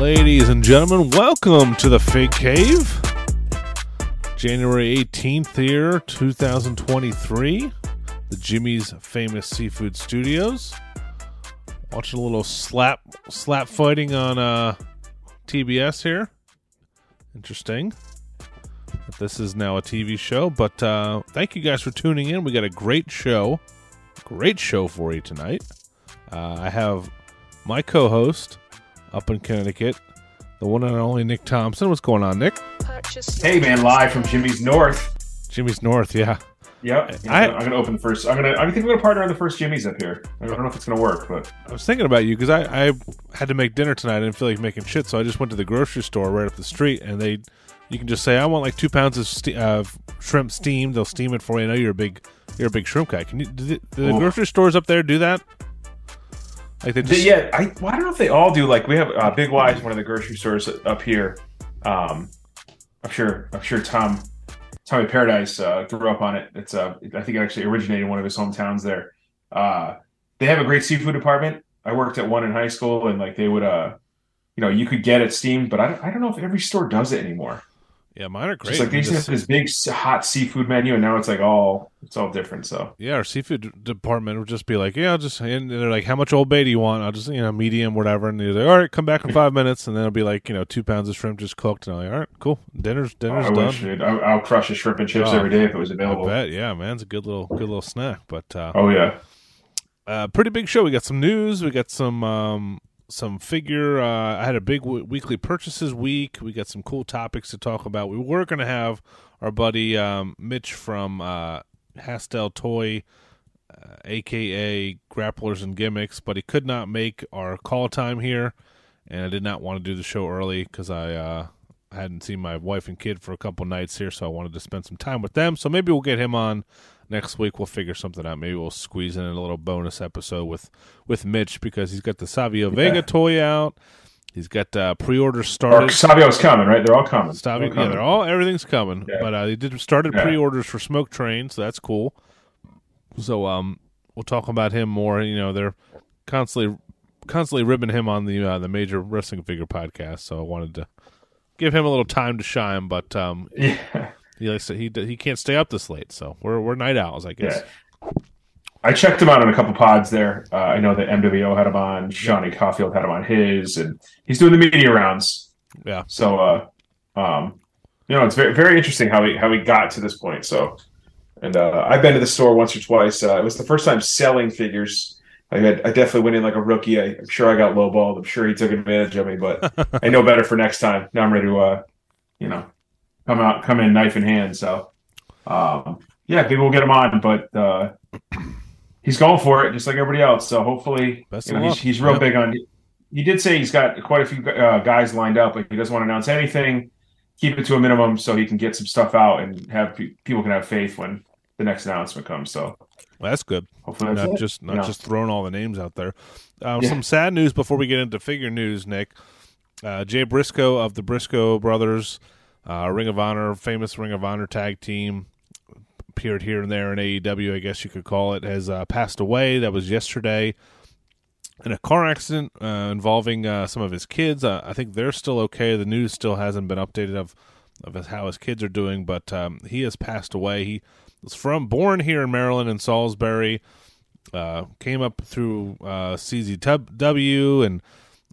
Ladies and gentlemen, welcome to the Fig Cave. January 18th here, 2023. The Jimmy's Famous Seafood Studios. Watching a little slap slap fighting on uh, TBS here. Interesting. This is now a TV show, but uh, thank you guys for tuning in. We got a great show, great show for you tonight. Uh, I have my co-host up in Connecticut, the one and only Nick Thompson. What's going on, Nick? Hey man, live from Jimmy's North. Jimmy's North, yeah. Yep. I- am gonna open the first. I'm gonna. I think we're gonna partner on the first Jimmy's up here. I don't know if it's gonna work, but I was thinking about you because I, I had to make dinner tonight. I didn't feel like making shit, so I just went to the grocery store right up the street, and they, you can just say, I want like two pounds of ste- uh, shrimp steamed. They'll steam it for you. I know you're a big, you're a big shrimp guy. Can you? Do the, do the grocery stores up there do that? Like they just, yeah. I, well, I don't know if they all do. Like we have uh, Big Y is one of the grocery stores up here. Um, I'm sure. I'm sure Tom Tommy Paradise uh, grew up on it. It's uh, I think it actually originated in one of his hometowns there. Uh, they have a great seafood department. I worked at one in high school, and like they would, uh, you know, you could get it steamed, but I don't, I don't know if every store does it anymore. Yeah, mine are great. It's like they used to just- have this big hot seafood menu, and now it's like all it's all different. So Yeah, our seafood department would just be like, "Yeah, I'll just," and they're like, "How much Old Bay do you want?" I'll just, you know, medium, whatever. And they're like, "All right, come back in five minutes," and then it'll be like, you know, two pounds of shrimp just cooked, and I'm like, "All right, cool, dinner's dinner's I done." I, I'll crush a shrimp and chips Oh, every day if it was I available. bet, yeah, man, it's a good little good little snack. But uh, Oh yeah, uh, pretty big show. We got some news. We got some um, some figure. Uh, I had a big w- weekly purchases week. We got some cool topics to talk about. We were going to have our buddy um, Mitch from uh, Hastel Toy, uh, aka Grapplers and Gimmicks, but he could not make our call time here, and I did not want to do the show early because I. Uh, hadn't seen my wife and kid for a couple nights here, so I wanted to spend some time with them. So maybe we'll get him on next week. We'll figure something out. Maybe we'll squeeze in a little bonus episode with with Mitch because he's got the Savio Vega toy out. He's got uh, pre-order or started. Savio's coming, right? They're all coming. Savio, They're yeah, coming. they're all everything's coming, Yeah. but uh, they did started Yeah. pre-orders for Smoke Train, so that's cool. So um, we'll talk about him more. You know, they're constantly constantly ribbing him on the uh, the major wrestling figure podcast. So I wanted to give him a little time to shine, but um, yeah, he he he can't stay up this late, so we're we're night owls, I guess. yeah. I checked him out on a couple pods there. Uh, I know that MWO had him on. Shawnee Caulfield had him on his, and he's doing the media rounds. Yeah. So, uh, um, you know, it's very very interesting how he how he got to this point. So, and uh, I've been to the store once or twice. Uh, it was the first time selling figures. I, had, I definitely went in like a rookie. I, I'm sure I got lowballed. I'm sure he took advantage of me, but I know better for next time. Now I'm ready to, uh, you know, come out, come in knife in hand. So, um, yeah, maybe we'll get him on, but uh, he's going for it just like everybody else. So hopefully, you know, he's, he's real Yep. big on. He did say he's got quite a few uh, guys lined up, but he doesn't want to announce anything. Keep it to a minimum so he can get some stuff out and have pe- people can have faith when the next announcement comes. So Well, that's good. hopefully that's not it. just not Yeah. just throwing all the names out there. Uh, Yeah. Some sad news before we get into figure news, Nick. Uh, Jay Briscoe of the Briscoe Brothers, uh, Ring of Honor, famous Ring of Honor tag team, appeared here and there in AEW, I guess you could call it, has uh, passed away. That was yesterday in a car accident uh, involving uh, some of his kids. Uh, I think they're still okay. The news still hasn't been updated of of how his kids are doing, but um, he has passed away. He was from born here in Maryland in Salisbury. Uh, came up through uh, CZW and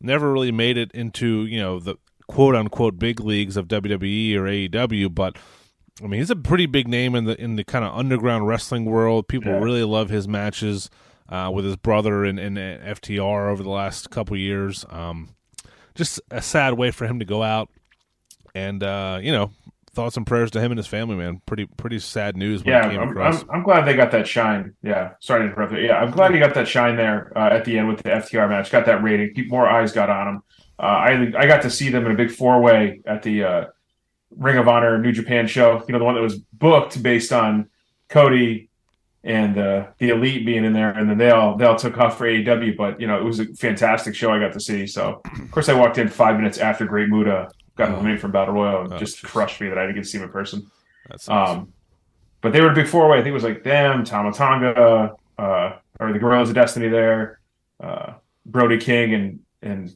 never really made it into you know the quote unquote big leagues of WWE or AEW, but I mean he's a pretty big name in the in the kind of underground wrestling world. People Yeah. really love his matches uh, with his brother in, in FTR over the last couple years. Um, just a sad way for him to go out, and uh, you know thoughts and prayers to him and his family, man. Pretty pretty sad news when yeah, came I'm. I'm, I'm glad they got that shine. Yeah, sorry to interrupt. you. Yeah, I'm glad he got that shine there uh, at the end with the FTR match. Got that rating. Keep more eyes got on him. Uh, I I got to see them in a big four way at the uh, Ring of Honor New Japan show. You know, the one that was booked based on Cody and uh, the Elite being in there, and then they all they all took off for AEW. But you know, it was a fantastic show I got to see. So of course I walked in five minutes after Great Muta got Oh. eliminated from Battle Royal and Oh, just jeez. crushed me that I didn't get to see him in person. That's awesome. Um, but they were a big four way. I think it was like them, Tama Tonga, uh, or the Gorillas of Destiny there, uh, Brody King, and and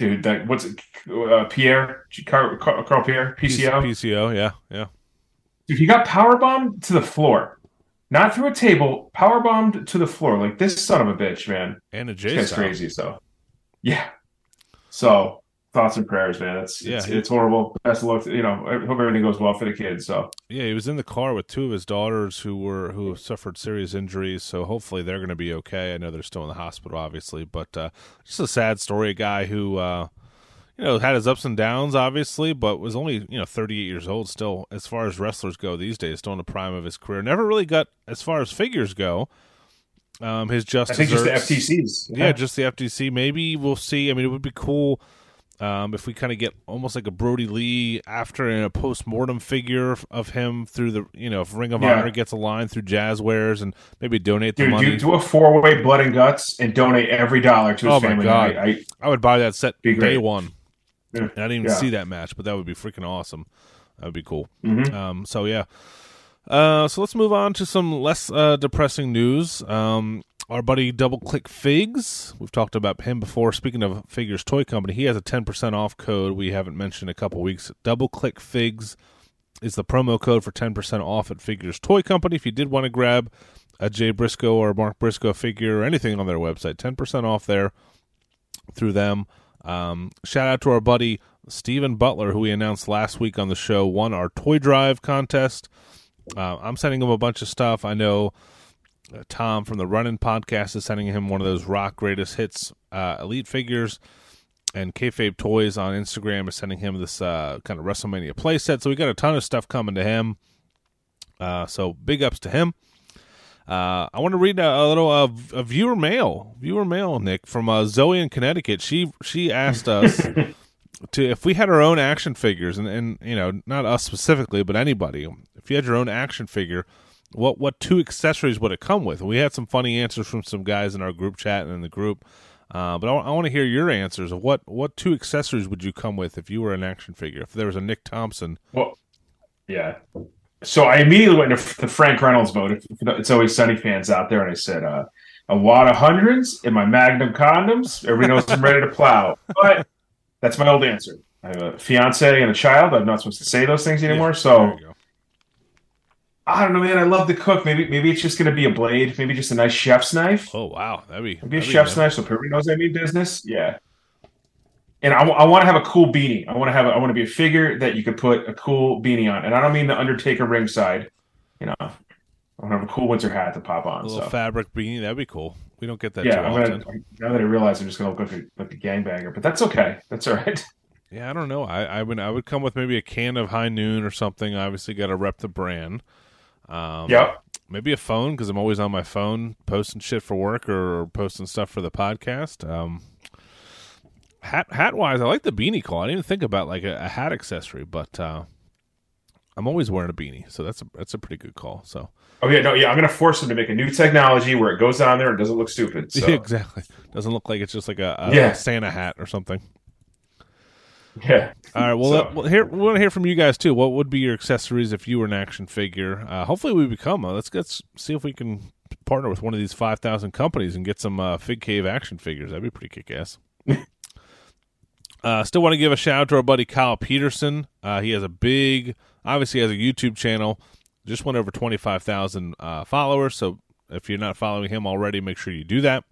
dude, that what's it, uh, Pierre Carl, Carl Pierre PCO PCO, yeah, yeah. Dude, he got power bombed to the floor, not through a table, power bombed to the floor. Like this son of a bitch, man. And a J That's crazy. So, yeah. So thoughts and prayers, man. It's yeah, it's, it's horrible. Best of luck. You know, I hope everything goes well for the kids. So yeah, he was in the car with two of his daughters who were who suffered serious injuries. So hopefully they're going to be okay. I know they're still in the hospital, obviously, but uh, just a sad story. A guy who. Uh, you know, had his ups and downs, obviously, but was only, you know, 38 years old still, as far as wrestlers go these days, still in the prime of his career. Never really got, as far as figures go, um, his just I think just the FTCs. Yeah. yeah. just the FTC. Maybe we'll see. I mean, it would be cool um, if we kind of get almost like a Brodie Lee after in a post mortem figure of him through the, you know, if Ring of yeah. Honor gets a line through Jazwares and maybe donate the Dude, money. Do, do a four way blood and guts and donate every dollar to his oh family. my god, I, I, would buy that set day one. Yeah. And I didn't even yeah. see that match, but that would be freaking awesome. That would be cool. Mm-hmm. Um, so yeah. Uh, so let's move on to some less uh, depressing news. Um, our buddy Double Click Figs. We've talked about him before. Speaking of Figures Toy Company, he has a 10% off code we haven't mentioned a couple weeks. Double Click Figs is the promo code for 10% off at Figures Toy Company. If you did want to grab a Jay Briscoe or Mark Briscoe figure or anything on their website, 10% off there through them. Um, shout out to our buddy Stephen Butler, who we announced last week on the show, won our toy drive contest. Uh, I'm sending him a bunch of stuff. I know uh, Tom from the Running Podcast is sending him one of those Rock Greatest Hits uh, Elite figures, and Kayfabe Toys on Instagram is sending him this uh, kind of WrestleMania playset. So we got a ton of stuff coming to him. Uh, so big ups to him. Uh, I want to read a, a little uh, a viewer mail, viewer mail, Nick from uh, Zoe in Connecticut. She she asked us to if we had our own action figures, and, and you know not us specifically, but anybody, if you had your own action figure, what what two accessories would it come with? We had some funny answers from some guys in our group chat and in the group, uh, but I, I want to hear your answers of what what two accessories would you come with if you were an action figure? If there was a Nick Thompson, well, yeah. So I immediately went to the Frank Reynolds vote. It's always Sunny fans out there, and I said uh, a wad of hundreds in my Magnum condoms. Everybody knows I'm ready to plow, but that's my old answer. I have a fiance and a child. I'm not supposed to say those things anymore, yeah, so I don't know, man. I love to cook. Maybe maybe it's just gonna be a blade. Maybe just a nice chef's knife. Oh wow, that'd be maybe a chef's knife so everybody knows I mean business. Yeah. And I, I want to have a cool beanie. I want to have. A, I want to be a figure that you could put a cool beanie on. And I don't mean the Undertaker ringside. You know, I want to have a cool winter hat to pop on. A little so. fabric beanie. That'd be cool. We don't get that. Yeah, I'm gonna, now that I realize I'm just gonna look like a, like a gangbanger, but that's okay. That's all right. Yeah, I don't know. I, I would I would come with maybe a can of High Noon or something. Obviously, got to rep the brand. Um, yep. Maybe a phone because I'm always on my phone posting shit for work or, posting stuff for the podcast. Um, hat hat wise, I like the beanie call. I didn't even think about like a, a hat accessory, but uh, I'm always wearing a beanie, so that's a that's a pretty good call. So. Oh yeah, no, yeah. I'm gonna force them to make a new technology where it goes on there and doesn't look stupid. So. exactly. Doesn't look like it's just like a, a yeah. Santa hat or something. Yeah. All right. Well, so. well here we want to hear from you guys too. What would be your accessories if you were an action figure? Uh, hopefully, we become. Uh, let's let's see if we can partner with one of these five thousand companies and get some uh, Fig Cave action figures. That'd be pretty kick ass. uh, still want to give a shout out to our buddy Kyle Peterson. Uh, he has a big, obviously has a YouTube channel. Just went over twenty five thousand uh, followers. So if you're not following him already, make sure you do that.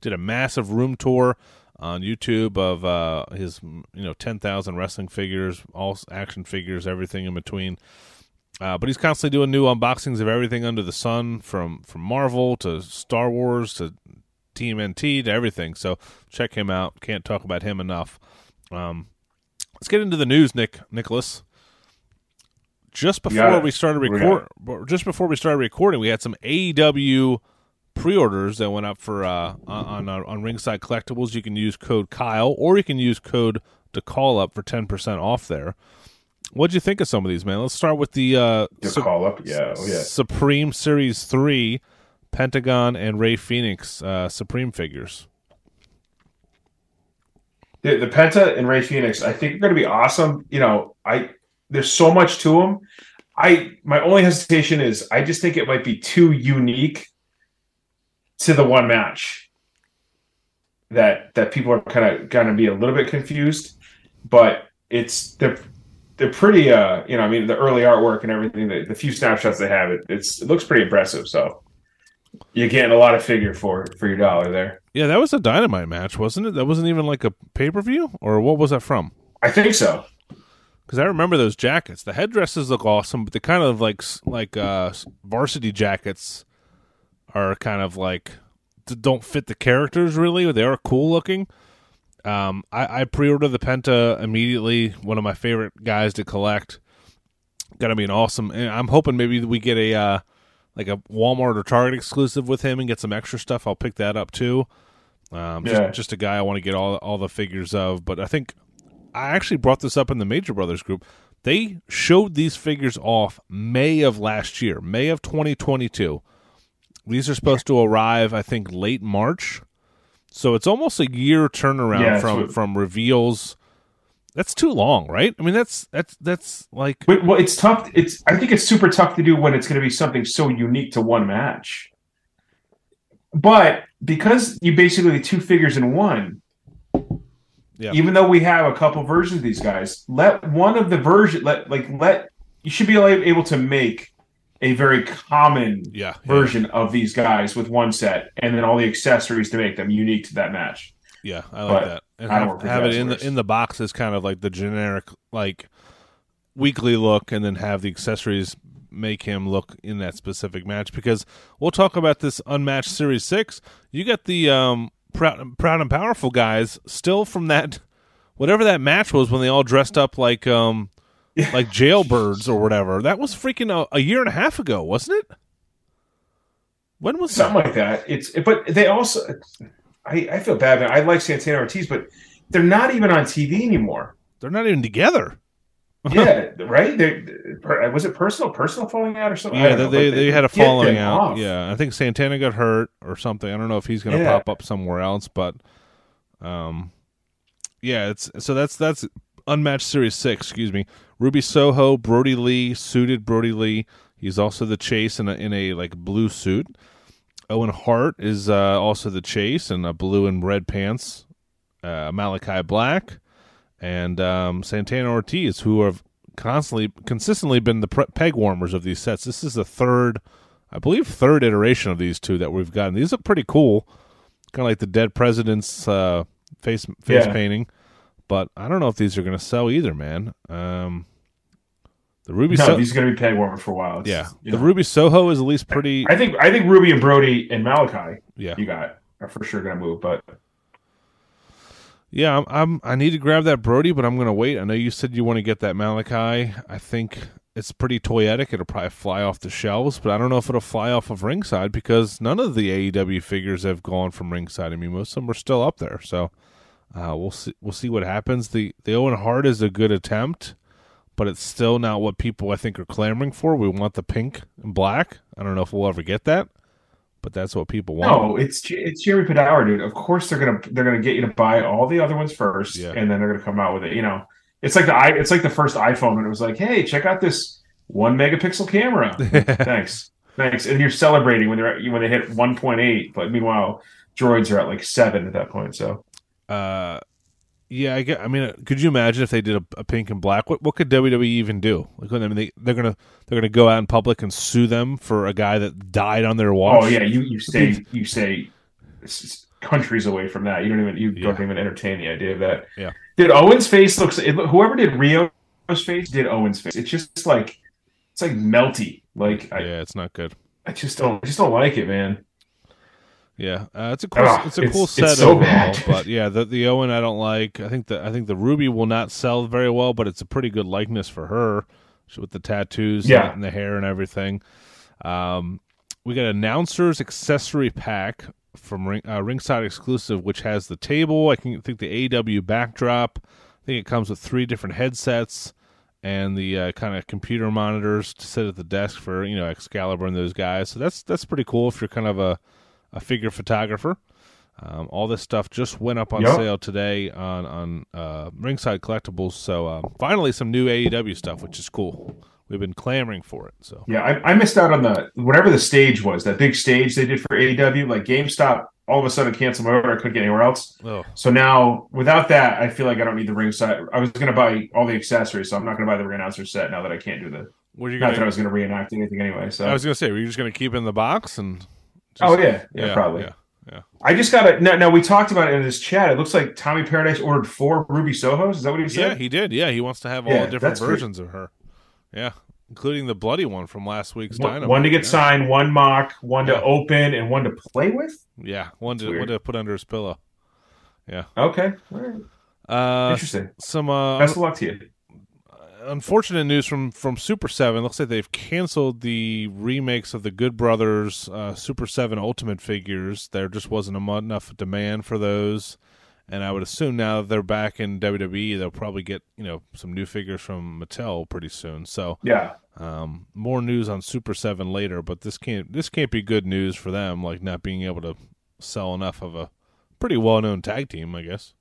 Did a massive room tour on YouTube of uh, his you know ten thousand wrestling figures, all action figures, everything in between. Uh, but he's constantly doing new unboxings of everything under the sun, from from Marvel to Star Wars to TMNT to everything. So check him out. Can't talk about him enough. Um, let's get into the news, Nick Nicholas. Just before we started record, just before we started recording, we had some AEW pre-orders that went up for uh, on, on on Ringside Collectibles. You can use code Kyle, or you can use code to call up for ten percent off there. What'd you think of some of these, man? Let's start with the uh, su- call up, yeah, oh, yeah, Supreme Series Three, Pentagon and Rey Fenix uh, Supreme figures. The, the Penta and Rey Fenix, I think, are going to be awesome. You know, I there's so much to them. I my only hesitation is I just think it might be too unique to the one match. that that people are kind of going to be a little bit confused, but it's they're they're pretty uh you know I mean the early artwork and everything the, the few snapshots they have it it's it looks pretty impressive so you're getting a lot of figure for for your dollar there. Yeah, that was a dynamite match, wasn't it? That wasn't even like a pay per view, or what was that from? I think so. Because I remember those jackets. The headdresses look awesome, but the kind of like like uh, varsity jackets are kind of like don't fit the characters really. They are cool looking. Um, I, I pre-ordered the Penta immediately. One of my favorite guys to collect. Gonna be an awesome. And I'm hoping maybe we get a uh, like a Walmart or Target exclusive with him and get some extra stuff. I'll pick that up too. Um, yeah. just, just a guy I want to get all all the figures of. But I think I actually brought this up in the Major Brothers group. They showed these figures off May of last year, May of 2022. These are supposed to arrive, I think, late March. So it's almost a year turnaround yeah, from what, from reveals. That's too long, right? I mean, that's that's that's like. well, it's tough. It's I think it's super tough to do when it's going to be something so unique to one match. But because you basically two figures in one, yeah. even though we have a couple versions of these guys, let one of the version let like let you should be able to make a very common yeah, version yeah. of these guys with one set, and then all the accessories to make them unique to that match. Yeah, I like but that. And have, have it in the in the box as kind of like the generic like weekly look, and then have the accessories make him look in that specific match. Because we'll talk about this unmatched Series Six. You got the um, proud, proud and powerful guys still from that whatever that match was when they all dressed up like um like jailbirds or whatever. That was freaking a, a, year and a half ago, wasn't it? When was something that? like that? It's but they also I, I feel bad. Man. I like Santana Ortiz, but they're not even on TV anymore. They're not even together. yeah, right. They, was it personal personal falling out or something? Yeah, they, they, they had a falling out. Off. Yeah, I think Santana got hurt or something. I don't know if he's going to yeah. pop up somewhere else, but um, yeah, it's so that's that's unmatched series six. Excuse me. Ruby Soho, Brodie Lee, suited Brodie Lee. He's also the chase in a in a like blue suit. Owen Hart is uh, also the chase in a blue and red pants. Uh, Malakai Black and um, Santana Ortiz, who have constantly, consistently been the pre- peg warmers of these sets. This is the third, I believe, third iteration of these two that we've gotten. These are pretty cool, kind of like the dead president's uh, face face yeah. painting but I don't know if these are going to sell either, man. Um, the Ruby, no, so- these are going to be peg warmers for a while. It's, yeah, the know. Ruby Soho is at least pretty. I think I think Ruby and Brodie and Malakai. Yeah, you got are for sure going to move, but. Yeah, I'm, I'm. I need to grab that Brodie, but I'm going to wait. I know you said you want to get that Malakai. I think it's pretty toyetic. It'll probably fly off the shelves, but I don't know if it'll fly off of ringside because none of the AEW figures have gone from ringside. I mean, most of them are still up there. So uh, we'll see. We'll see what happens. The the Owen Hart is a good attempt, but it's still not what people I think are clamoring for. We want the pink and black. I don't know if we'll ever get that, but that's what people want. No, it's it's Jeremy Padawer, dude. Of course they're gonna they're gonna get you to buy all the other ones first, yeah. and then they're gonna come out with it. You know, it's like the it's like the first iPhone, and it was like, hey, check out this one megapixel camera. Thanks, thanks. And you're celebrating when they're when they hit 1.8, but meanwhile, droids are at like seven at that point. So uh, yeah, I get. I mean, could you imagine if they did a, a, pink and black? What what could WWE even do? Like, I mean, they they're gonna they're gonna go out in public and sue them for a guy that died on their watch. Oh yeah, you you say you say countries away from that. You don't even you yeah. don't even entertain the idea of that. Yeah. Did Owen's face looks? Whoever did Rio's face did Owen's face. It's just like it's like melty. Like I, yeah, it's not good. I just don't I just don't like it, man. Yeah, uh, it's a cool. Oh, it's a cool set so overall, bad. but yeah, the the Owen I don't like. I think the I think the Ruby will not sell very well, but it's a pretty good likeness for her with the tattoos yeah. and the hair and everything. Um, we got announcers accessory pack from Ring, uh, Ringside exclusive, which has the table. I can think the AW backdrop. I think it comes with three different headsets and the uh, kind of computer monitors to sit at the desk for you know Excalibur and those guys. So that's that's pretty cool if you're kind of a a figure photographer. Um, all this stuff just went up on yep. sale today on on uh, Ringside Collectibles. So uh, finally, some new AEW stuff, which is cool. we've been clamoring for it. So Yeah, I, I missed out on the whatever the stage was, that big stage they did for AEW. Like GameStop all of a sudden canceled my order. I couldn't get anywhere else. oh, So now without that, I feel like I don't need the ringside. I was going to buy all the accessories, so I'm not going to buy the ring announcer set now that I can't do the. what are you Not that I was going to reenact anything anyway. So I was gonna say, were you just gonna keep it in the box and? Just, oh yeah, yeah, probably. Yeah, yeah. I just got it. Now, now we talked about it in this chat. It looks like Tommy Paradise ordered four Ruby Sohos. Is that what he said? Yeah, said? he did. Yeah, he wants to have all Yeah, the different that's great. versions of her. Yeah, including the bloody one from last week's one, Dynamite. one to get yeah. signed, one mock, one Yeah. to open, and one to play with. Yeah, one to weird. one to put under his pillow. Yeah. Okay, all right. Uh, interesting. some uh, Best of luck to you. Unfortunate news from from Super Seven. Looks like they've canceled the remakes of the Good Brothers uh, Super Seven Ultimate figures. There just wasn't a, enough demand for those, and I would assume now that they're back in WWE, they'll probably get you know some new figures from Mattel pretty soon. So Yeah, um, more news on Super Seven later, but this can't this can't be good news for them, like not being able to sell enough of a pretty well known tag team, I guess.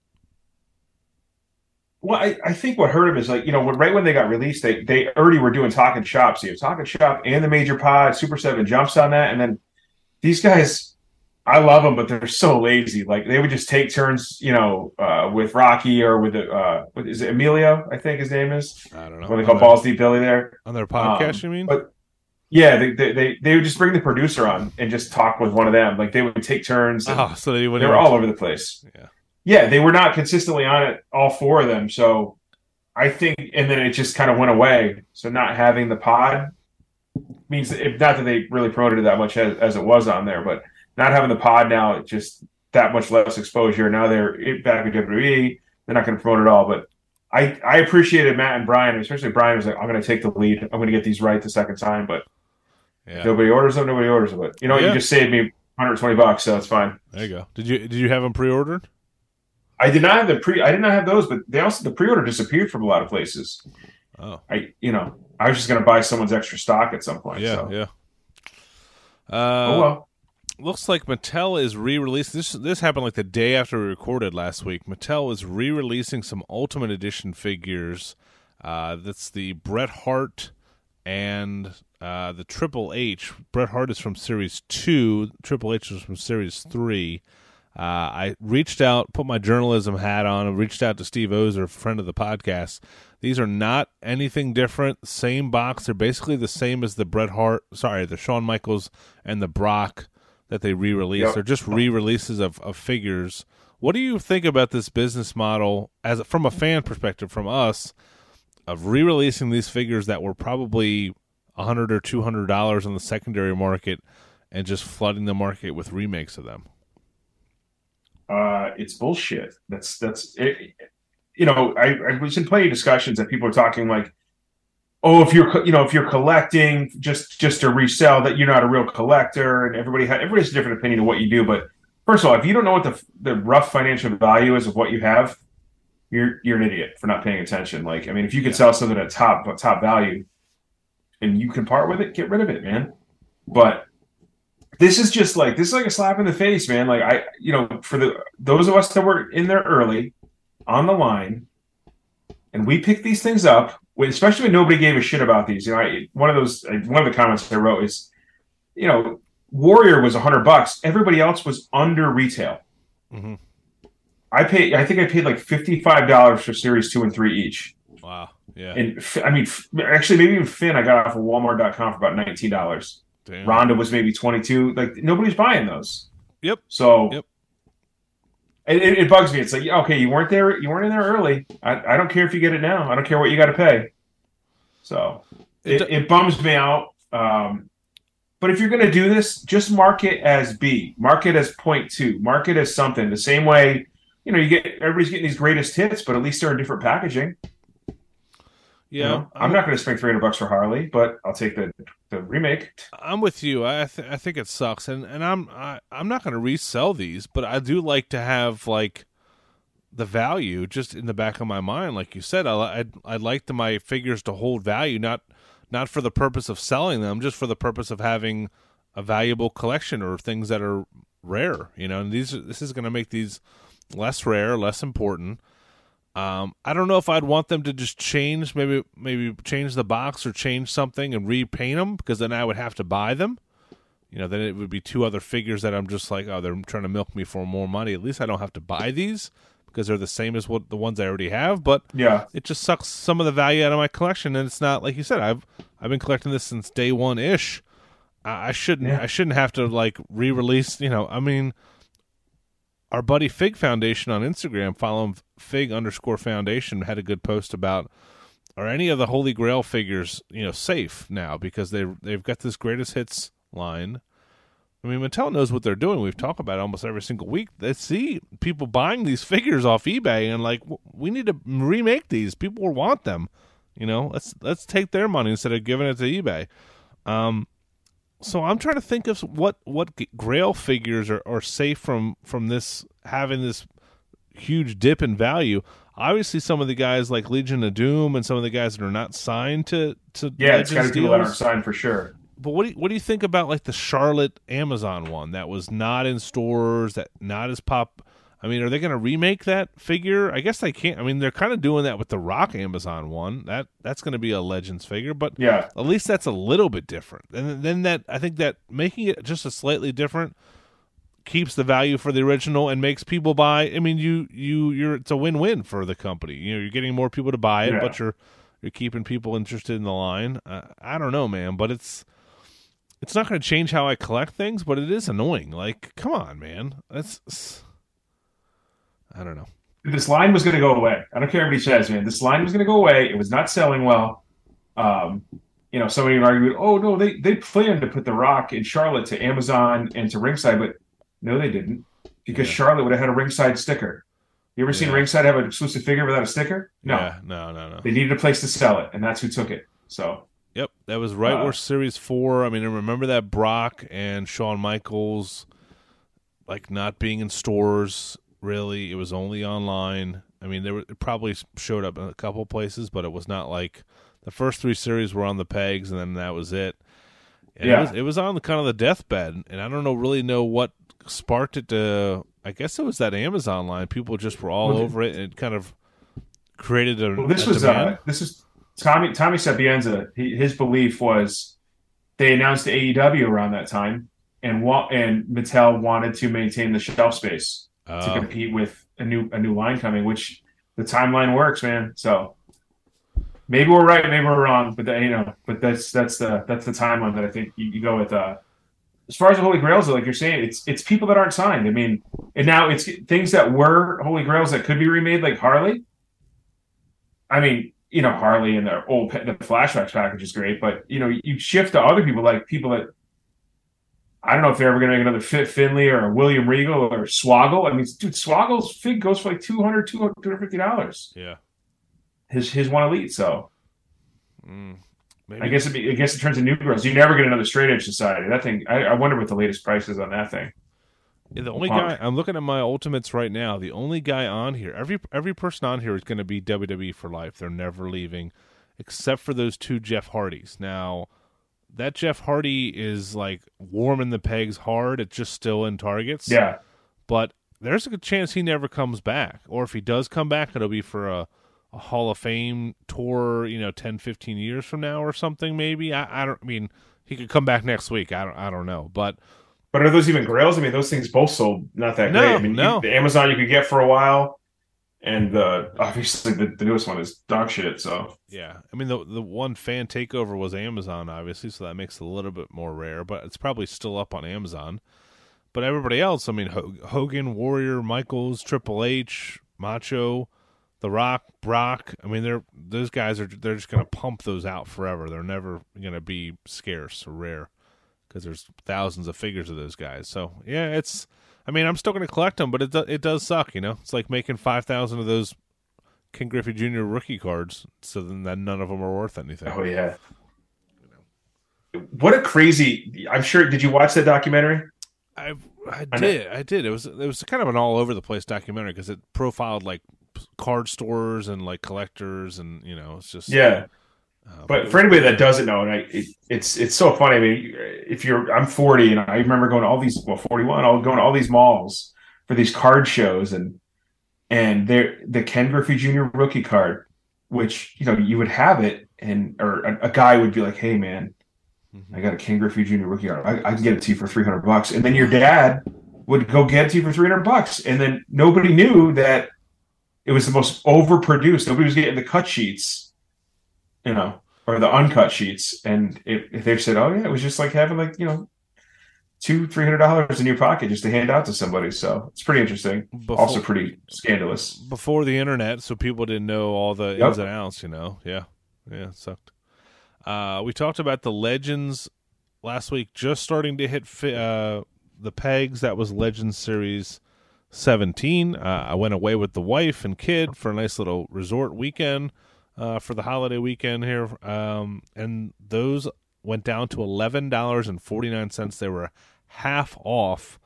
Well, I, I think what hurt him is like you know when, right when they got released, they they already were doing talking shops. You have talking shop and the major pod. Super Seven jumps on that, and then these guys, I love them, but they're so lazy. Like they would just take turns, you know, uh, with Rocky or with the uh, what is it Emilio? I think his name is. I don't know. What they call Balls Deep Billy there. on their podcast, Um, you mean? But yeah, they, they they they would just bring the producer on and just talk with one of them. Like they would take turns. Oh, so they they were all over the place. Yeah. Yeah, they were not consistently on it, all four of them. So I think, and then it just kind of went away. So not having the pod means, if not that they really promoted it that much as, as it was on there, but not having the pod now, it just that much less exposure. Now they're back in WWE. They're not going to promote it all, but. I, I appreciated Matt and Brian, especially Brian was like, I'm going to take the lead. I'm going to get these right the second time, but Yeah, nobody orders them. Nobody orders them. But you know, what? Yeah. you just saved me 120 bucks, so it's fine. there you go. Did you did you have them pre-ordered? I did not have the pre. I did not have those, but they also the pre-order disappeared from a lot of places. Oh, I, you know, I was just going to buy someone's extra stock at some point. yeah, so. yeah. Uh, Oh well. looks like Mattel is re-releasing This this happened like the day after we recorded last week. Mattel is re-releasing some Ultimate Edition figures. Uh, that's the Bret Hart and uh, the Triple H. Bret Hart is from Series Two. Triple H is from Series Three. Uh, I reached out, put my journalism hat on, and reached out to Steve Ozer, friend of the podcast. These are not anything different. Same box. They're basically the same as the Bret Hart, sorry, the Shawn Michaels and the Brock that they re-released. Yep. They're just re-releases of, of figures. What do you think about this business model, as from a fan perspective, from us, of re-releasing these figures that were probably a hundred or two hundred dollars on the secondary market, and just flooding the market with remakes of them? Uh, it's bullshit. That's that's it, you know. I, I was in plenty of discussions that people are talking like, oh, if you're you know if you're collecting just just to resell, that you're not a real collector, and everybody ha- everybody has a different opinion of what you do. But first of all, if you don't know what the the rough financial value is of what you have, you're you're an idiot for not paying attention. Like, I mean, if you could Yeah. sell something at top top value, and you can part with it, get rid of it, man. But this is just like this is like a slap in the face, man. Like I, you know, for the those of us that were in there early, on the line, and we picked these things up, especially when nobody gave a shit about these. You know, I, one of those, one of the comments I wrote is, you know, Warrior was a hundred bucks. Everybody else was under retail. Mm-hmm. I paid. I think I paid like fifty five dollars for series two and three each. Wow. Yeah. And I mean, actually, maybe even Finn I got off of Walmart.com for about nineteen dollars. Damn. Ronda was maybe 22. Like nobody's buying those. Yep. So Yep. It, it, it bugs me. It's like, okay, you weren't there. You weren't in there early. I, I don't care if you get it now. I don't care what you got to pay. So It it, it bums me out. Um, but if you're going to do this, just mark it as B. Mark it as point two. Mark it as something. The same way, you know, you get everybody's getting these greatest hits, but at least they're in different packaging. you yeah. know? I'm not going to spend 300 bucks for Harley, but I'll take the remake. I'm with you. I th- I think it sucks, and and I'm I, I'm not going to resell these, but I do like to have like the value just in the back of my mind, like you said. I I'd, I'd like the, my figures to hold value, not not for the purpose of selling them, just for the purpose of having a valuable collection or things that are rare. You know, and these this is going to make these less rare, less important. Um, I don't know if I'd want them to just change, maybe maybe change the box or change something and repaint them because then I would have to buy them. You know, then it would be two other figures that I'm just like, oh, they're trying to milk me for more money. At least I don't have to buy these because they're the same as what the ones I already have. But yeah, it just sucks some of the value out of my collection, and it's not like you said. I've I've been collecting this since day one ish. I, I shouldn't yeah. I shouldn't have to like re-release. You know, I mean our buddy Fig Foundation on Instagram, follow him Fig underscore Foundation, had a good post about are any of the Holy Grail figures you know safe now because they they've got this greatest hits line. I mean, Mattel knows what they're doing. We've talked about it almost every single week. They see people buying these figures off eBay and like, we need to remake these. People will want them. You know, let's let's take their money instead of giving it to eBay. Um, so I'm trying to think of what what Grail figures are, are safe from from this having this huge dip in value. Obviously, some of the guys like Legion of Doom and some of the guys that are not signed to to yeah, it's got to that aren't signed for sure. But what do you, what do you think about like the Charlotte Amazon one that was not in stores that not as pop I mean, are they going to remake that figure? I guess they can't. I mean, they're kind of doing that with the Rock Amazon one. That that's going to be a Legends figure, but yeah, at least that's a little bit different. And then that I think that making it just a slightly different keeps the value for the original and makes people buy. I mean, you you you're it's a win win for the company. You know, you're getting more people to buy it, yeah. but you're you're keeping people interested in the line. Uh, I don't know, man, but it's it's not going to change how I collect things, but it is annoying. Like, come on, man, that's I don't know. This line was going to go away. I don't care what he says, man. This line was going to go away. It was not selling well. Um, you know, somebody argued, oh no, they they planned to put the Rock in Charlotte to Amazon and to Ringside, but no, they didn't because yeah. Charlotte would have had a Ringside sticker. You ever yeah. seen Ringside have an exclusive figure without a sticker? No, yeah, no, no, no. They needed a place to sell it, and that's who took it. So. Yep, that was right uh, where Series Four. I mean, I remember that Brock and Shawn Michaels, like not being in stores really. It was only online. I mean, there were, it probably showed up in a couple places, but it was not like the first three series were on the pegs, and then that was it. And yeah. it was it was on the kind of the deathbed, and I don't know really know what sparked it to. I guess it was that Amazon line. People just were all well, over it, and it kind of created a. Well, this a was uh, this is Tommy Tommy Sapienza. He, his belief was they announced AEW around that time, and wa- and Mattel wanted to maintain the shelf space to oh. compete with a new a new line coming, which the timeline works, man. So maybe we're right, maybe we're wrong, but that, you know, but that's that's the that's the timeline that I think you, you go with. Uh, as far as the Holy Grails, like you're saying, it's it's people that aren't signed. I mean, and now it's things that were Holy Grails that could be remade, like Harley. I mean, you know, Harley and the old the flashbacks package is great, but you know, you shift to other people like people that I don't know if they're ever going to make another Fit Finlay or a William Regal or Swoggle. I mean, dude, Swoggle's fig goes for like 200 $250. Yeah. His his one elite. So mm, I guess it, I guess it turns into new girls. You never get another straight edge society. That thing, I, I wonder what the latest price is on that thing. Yeah, the only Punk. guy I'm looking at my ultimates right now. The only guy on here, every every person on here is going to be WWE for life. They're never leaving, except for those two Jeff Hardys. Now, that Jeff Hardy is like warming the pegs hard. It's just still in targets. Yeah. But there's a good chance he never comes back. Or if he does come back, it'll be for a, a Hall of Fame tour, you know, 10, 15 years from now or something, maybe. I, I don't I mean he could come back next week. I don't I don't know. But But are those even grails? I mean, those things both sold not that no, great. I mean, no. You, the Amazon you could get for a while and the obviously the, the, newest one is dog shit. So yeah, I mean the the one fan takeover was Amazon, obviously, so that makes it a little bit more rare, but it's probably still up on Amazon. But everybody else, I mean Hogan, Warrior, Michaels, Triple H, Macho, The Rock, Brock. I mean they're those guys are they're just gonna pump those out forever. They're never gonna be scarce or rare because there's thousands of figures of those guys. So yeah, it's I mean, I'm still going to collect them, but it do, it does suck. You know, it's like making five thousand of those Ken Griffey Jr. rookie cards, so then none of them are worth anything. Oh yeah. What a crazy! I'm sure. Did you watch that documentary? I I did. I, I did. It was it was kind of an all over the place documentary because it profiled like card stores and like collectors, and you know, it's just yeah. Uh, but for anybody that doesn't know, and I, it, it's it's so funny. I mean, if you're, I'm 40, and I remember going to all these, well, 41, I'll going to all these malls for these card shows, and and there the Ken Griffey Jr. rookie card, which you know you would have it, and or a, a guy would be like, "Hey, man, I got a Ken Griffey Jr. rookie card. I, I can get it to you for three hundred bucks," and then your dad would go get it to you for three hundred bucks, and then nobody knew that it was the most overproduced. Nobody was getting the cut sheets, you know, or the uncut sheets, and if, if they said, "Oh yeah," it was just like having like you know two three hundred dollars in your pocket just to hand out to somebody. So it's pretty interesting. Before- also pretty scandalous. before the internet, so people didn't know all the Yep. ins and outs. You know, yeah, yeah, it sucked. Uh, we talked about the legends last week, just starting to hit fi- uh, the pegs. That was Legends Series seventeen. Uh, I went away with the wife and kid for a nice little resort weekend uh, for the holiday weekend here, um, and those went down to eleven dollars and forty nine cents. They were half off.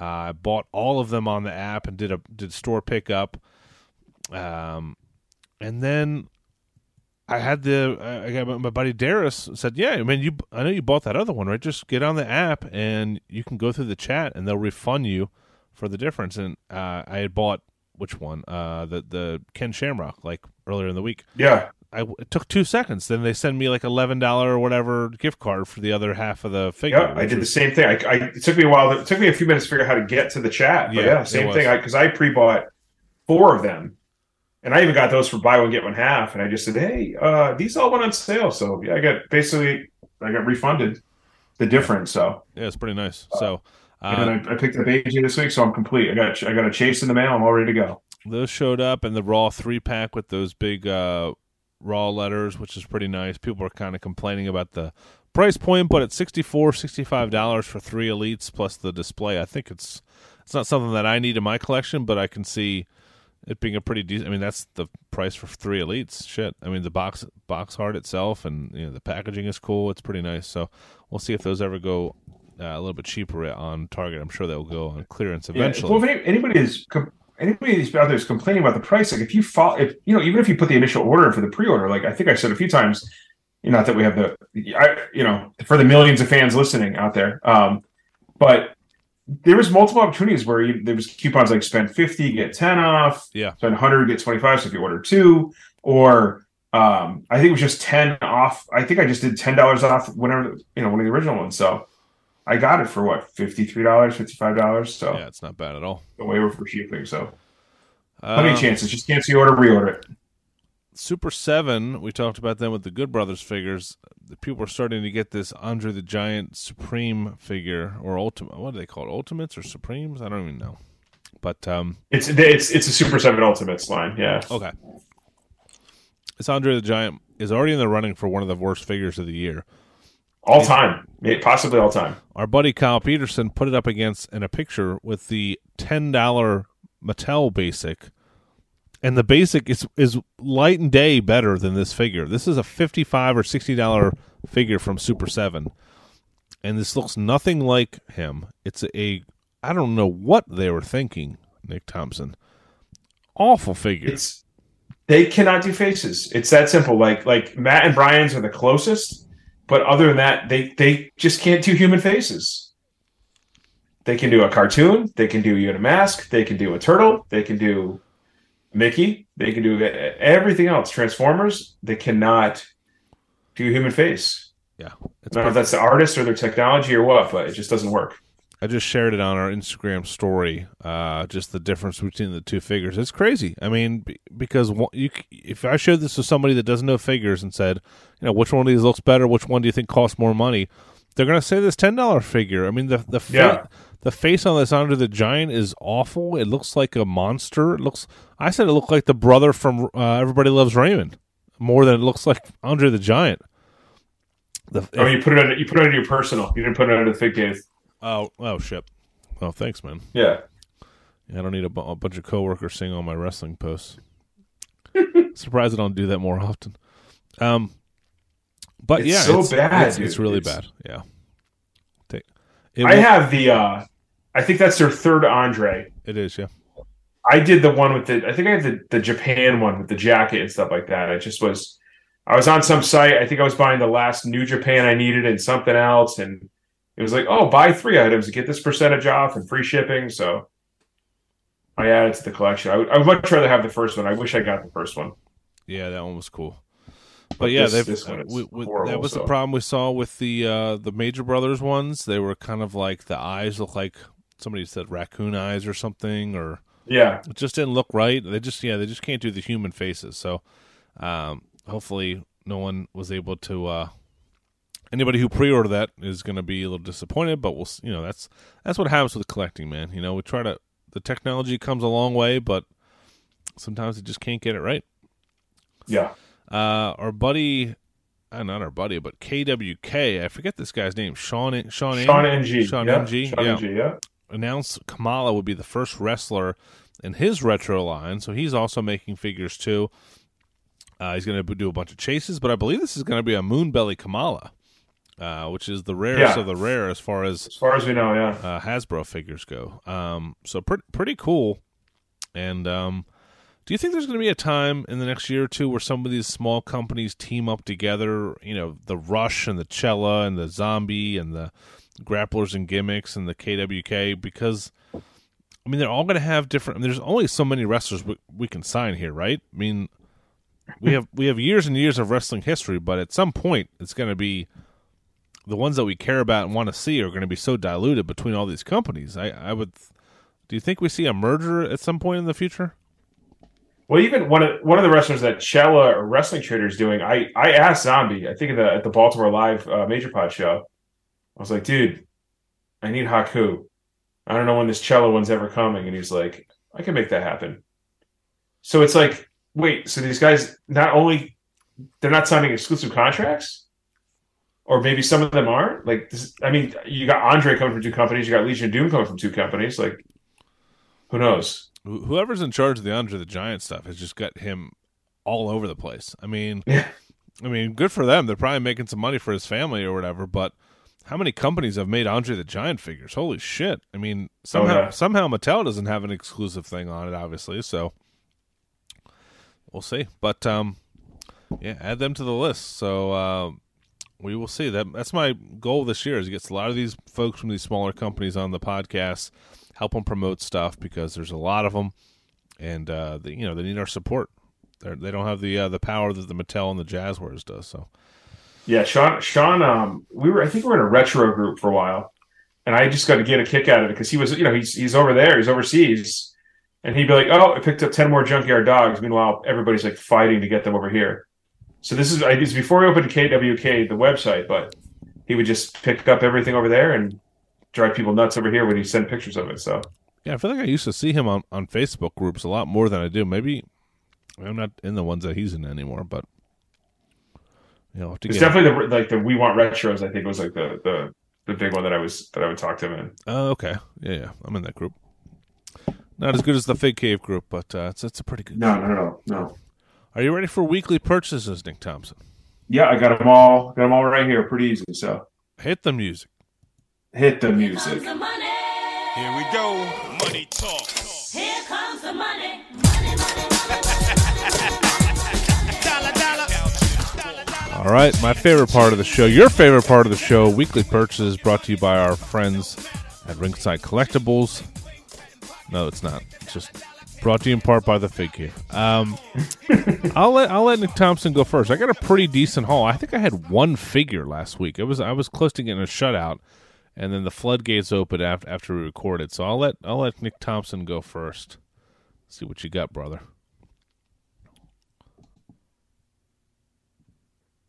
Uh, I bought all of them on the app and did a did store pickup. Um, and then I had the I got my, my buddy Darius said, "Yeah, I mean, you I know you bought that other one, right? Just get on the app and you can go through the chat and they'll refund you for the difference." And uh, I had bought which one? Uh, the the Ken Shamrock like earlier in the week. Yeah, I it took two seconds. Then they send me like eleven dollar or whatever gift card for the other half of the figure. yeah. I did the same thing. I, I it took me a while. It took me a few minutes to figure out how to get to the chat. But Yeah, yeah, same thing. Because I, pre-bought four of them, and I even got those for buy one get one half. And I just said, "Hey, uh, these all went on sale." So yeah, I got basically I got refunded the difference. So Yeah, it's pretty nice. So. and Uh, then I, I picked up AJ this week, so I'm complete. I got I got a chase in the mail. I'm all ready to go. Those showed up in the raw three pack with those big uh, raw letters which is pretty nice. People are kind of complaining about the price point but at 64 65 dollars for three elites plus the display. I think it's it's not something that i need in my collection but i can see it being a pretty decent i mean that's the price for three elites. Shit. I mean the box box art itself and you know the packaging is cool. It's pretty nice. So we'll see if those ever go uh, a little bit cheaper on target. I'm sure they'll go on clearance eventually. Yeah, well, if any, anybody is com- anybody who's out there is complaining about the price, like if you fall, if you know, even if you put the initial order in for the pre-order, like I think I said a few times, you know, not that we have the, I, you know, for the millions of fans listening out there, um, but there was multiple opportunities where you, there was coupons like spend fifty get ten off, Yeah. spend hundred get twenty five. So if you order two, or um, I think it was just ten off. I think I just did ten dollars off whenever you know one of the original ones. So. I got it for what fifty three dollars, fifty five dollars. So yeah it's not bad at all the waiver for shipping. So plenty Um, of chances. Just cancel the order, reorder it. Super Seven, we talked about them with the Good Brothers figures. The people are starting to get this Andre the Giant Supreme figure or Ultimate. What do they call it? Ultimates or Supremes? I don't even know. But um, It's it's it's a Super Seven Ultimates line. Yeah, okay, this Andre the Giant is already in the running for one of the worst figures of the year. All time, possibly all time. Our buddy Kyle Peterson put it up against in a picture with the ten dollar Mattel Basic, and the Basic is is light and day better than this figure. This is a fifty five or sixty dollar figure from Super Seven, and this looks nothing like him. It's a I don't know what they were thinking, Nick Thompson. Awful figure. It's they cannot do faces. It's that simple. Like like Matt and Brian's are the closest, but other than that, they they just can't do human faces. They can do a cartoon. They can do you in a mask. They can do a turtle. They can do Mickey. They can do everything else. Transformers. They cannot do human face. yeah, I don't know if that's the artist or their technology or what, but it just doesn't work. I just shared it on our Instagram story. Uh, just the difference between the two figures. It's crazy. I mean, be- because one, you, if I showed this to somebody that doesn't know figures and said, you know, which one of these looks better, which one do you think costs more money, they're gonna say this ten dollar figure. I mean, the the fa- Yeah. the face on this Andre the Giant is awful. It looks like a monster. It looks. I said it looked like the brother from uh, Everybody Loves Raymond more than it looks like Andre the Giant. The, Oh, you put it under, you put it under your personal. You didn't put it under the fig Cave. Oh oh shit. Oh, thanks, man. Yeah. Yeah, I don't need a, bu- a bunch of coworkers seeing all my wrestling posts. Surprised I don't do that more often. Um, but It's yeah, so it's, bad, It's, it's really It's- bad. Yeah. Take, it, I will- have the uh I think that's their third Andre. it is. Yeah. I did the one with the I think I had the, the Japan one with the jacket and stuff like that. I just was I was on some site, I think I was buying the last New Japan I needed and something else and it was like, oh, buy three items, to get this percentage off and free shipping. So I added to the collection. I would, I would much rather have the first one. I wish I got the first one. Yeah, that one was cool. But, yeah, this- this one is we- we- horrible, that was the problem we saw with the uh, the Major Brothers ones. They were kind of like the eyes look like somebody said raccoon eyes or something, or Yeah, it just didn't look right. They just yeah, they just can't do the human faces. So um, hopefully, no one was able to. Uh, anybody who pre-ordered that is going to be a little disappointed, but we'll you know that's that's what happens with collecting, man. You know, we try to the technology comes a long way, but sometimes it just can't get it right. yeah. Uh, our buddy, uh, not our buddy, but KWK, I forget this guy's name, Sean Sean Sean Ng- NG. Sean yeah. NG, Sean yeah. NG, yeah. announced Kamala would be the first wrestler in his retro line, so he's also making figures too. Uh, he's going to do a bunch of chases, but I believe this is going to be a Moonbelly Kamala, uh, which is the rarest Yeah. of the rare as far as As far as we know, yeah. uh, Hasbro figures go. Um, so pretty pretty cool. And um, do you think there's going to be a time in the next year or two where some of these small companies team up together? You know, the Rush and the Chella and the Zombie and the Grapplers and Gimmicks and the KWK because. I mean, they're all going to have different. I mean, there's only so many wrestlers we, we can sign here, right? I mean, we have we have years and years of wrestling history, but at some point, it's going to be the ones that we care about and want to see are going to be so diluted between all these companies. I, I would. Do you think we see a merger at some point in the future? Well, even one of one of the wrestlers that Chella or Wrestling Trader is doing, I I asked Zombie, I think at the at the Baltimore Live uh, Major Pod show, I was like, dude, I need Haku. I don't know when this Chella one's ever coming, and he's like, I can make that happen. So it's like, wait, so these guys not only they're not signing exclusive contracts, or maybe some of them aren't. Like, this, I mean, you got Andre coming from two companies, you got Legion of Doom coming from two companies. Like, who knows? Whoever's in charge of the Andre the Giant stuff has just got him all over the place. I mean, Yeah. I mean, good for them. They're probably making some money for his family or whatever. But how many companies have made Andre the Giant figures? Holy shit! I mean, somehow yeah. somehow Mattel doesn't have an exclusive thing on it, obviously. So we'll see. But um, yeah, add them to the list. So uh, we will see. That that's my goal this year is to get a lot of these folks from these smaller companies on the podcast, help them promote stuff because there's a lot of them, and uh, you know they need our support. They're, they don't have the uh, the power that the Mattel and the Jazzwares does. So Yeah, Sean. Sean. Um, we were. I think we were in a retro group for a while, and I just got to get a kick out of it because he was. You know, he's he's over there. He's overseas, and he'd be like, "Oh, I picked up ten more junkyard dogs." Meanwhile, everybody's like fighting to get them over here. So this is. I this is before we opened KWK, the website, but he would just pick up everything over there and drive people nuts over here when he sent pictures of it. So yeah, I feel like I used to see him on on Facebook groups a lot more than I do. Maybe I'm not in the ones that he's in anymore, but you know, to it's get. definitely the like the we want retros. I think was like the the the big one that I was that I would talk to him in. Oh, okay, yeah, yeah, I'm in that group. Not as good as the Fig Cave group, but uh, it's it's a pretty good. No, no, no, no. Are you ready for weekly purchases, Nick Thompson? Yeah, I got them all. Got them all right here, pretty easy. So Hit the music. hit the music. the money. Here we go. Money talk. Here comes the money. Money, money, Dollar, dollar. All right, my favorite part of the show, your favorite part of the show, weekly purchases brought to you by our friends at Ringside Collectibles. No, it's not. It's just brought to you in part by the Fig Cave. Um, I'll let I'll let Nick Thompson go first. I got a pretty decent haul. I think I had one figure last week. It was I was close to getting a shutout, and then the floodgates opened after after we recorded. So I'll let I'll let Nick Thompson go first. See what you got, brother.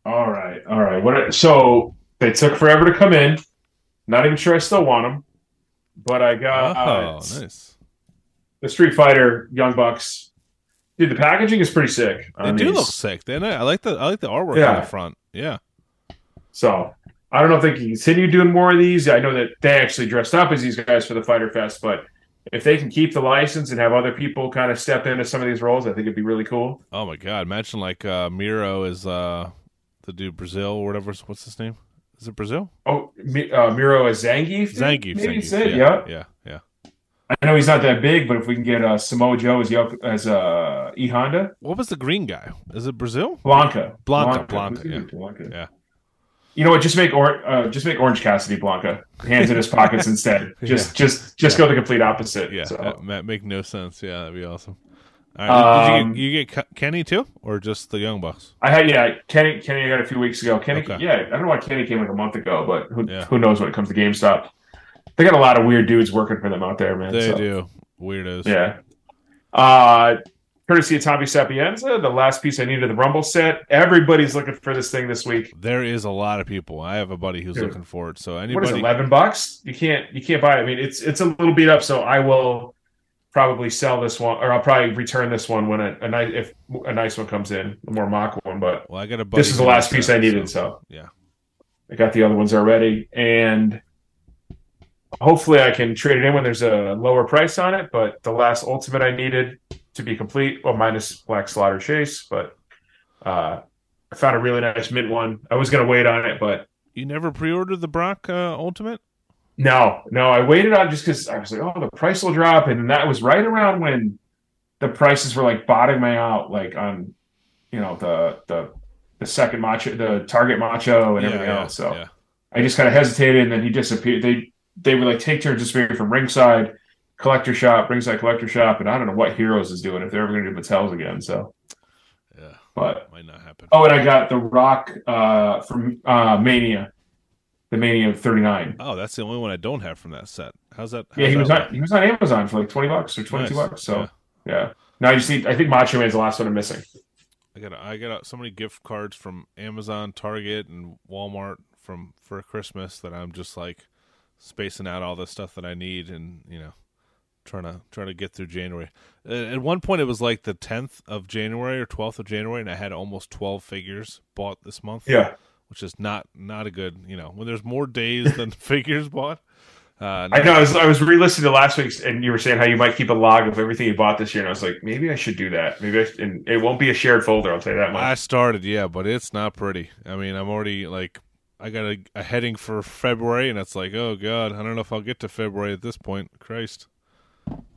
All right, all right. What? So they took forever to come in. Not even sure I still want them, but I got oh, uh, nice. The Street Fighter Young Bucks. Dude, the packaging is pretty sick. They do these. look sick. They I like the I like the artwork on the front. Yeah. So I don't know if they can continue doing more of these. I know that they actually dressed up as these guys for the Fighter Fest, but if they can keep the license and have other people kind of step into some of these roles, I think it'd be really cool. Oh my god! Imagine like uh, Miro is uh, the dude Brazil or whatever. What's his name? Is it Brazil? Oh, uh, Miro is Zangief? Zangief. Maybe Zangief. it, yeah, yeah. yeah, yeah. I know he's not that big, but if we can get uh, Samoa Joe as Yoko, as uh, E Honda, What was the green guy? Is it Brazil? Blanka, Blanka, Blanka, he? yeah. Blanka. Yeah. You know what? Just make or uh, just make Orange Cassidy Blanka hands in his pockets instead. Just just just go the complete opposite. Yeah, So, that, that make no sense. Yeah, that'd be awesome. All right, did Um, you, get, you get Kenny too, or just the Young Bucks? I had yeah Kenny Kenny I got a few weeks ago. Kenny Okay. yeah I don't know why Kenny came like a month ago, but who Yeah. who knows when it comes to GameStop. They got a lot of weird dudes working for them out there, man. They so, do weirdos. Yeah. Uh courtesy of Tommy Sapienza, the last piece I needed the Rumble set. Everybody's looking for this thing this week. There is a lot of people. I have a buddy who's Dude. looking for it. So What is anybody, it, eleven bucks? You can't you can't buy it. I mean it's it's a little beat up, so I will probably sell this one or I'll probably return this one when a, a nice if a nice one comes in, a more mock one, but well, I got a this is the last piece that, I needed, so yeah. I got the other ones already, and hopefully I can trade it in when there's a lower price on it. But the last ultimate I needed to be complete, well, minus Black Slaughter Chase, but uh, I found a really nice mint one. I was gonna wait on it, but You never pre-ordered the Brock uh, Ultimate? no, no, I waited on just because I was like, oh, the price will drop, and that was right around when the prices were like bottoming out, like on you know the the the second macho, the Target macho, and yeah, everything yeah, else. So. yeah. I just kind of hesitated, and then he disappeared. They they would like take turns disappearing from ringside collector shop, ringside collector shop, and I don't know what Heroes is doing if they're ever going to do Mattels again. So, yeah, but might not happen. oh, and I got the Rock uh, from uh, Mania, the Mania thirty nine. Oh, that's the only one I don't have from that set. How's that? Yeah, he that was look? on he was on Amazon for like twenty bucks or twenty two Nice. bucks. So Yeah. yeah. Now I just need. I think Macho Man's the last one I'm missing. I got I got so many gift cards from Amazon, Target, and Walmart from for Christmas that I'm just like spacing out all the stuff that I need, and you know, trying to trying to get through January. Uh, At one point, it was like the 10th of January or 12th of January, and I had almost 12 figures bought this month. Yeah, which is not not a good. You know, when there's more days than figures bought. Uh, I know. I was I was re-listening to last week's, and you were saying how you might keep a log of everything you bought this year, and I was like, maybe I should do that. Maybe, I and it won't be a shared folder. I'll tell you that much. I started, yeah, but it's not pretty. I mean, I'm already like, I got a, a heading for February, and it's like, oh god, I don't know if I'll get to February at this point. Christ,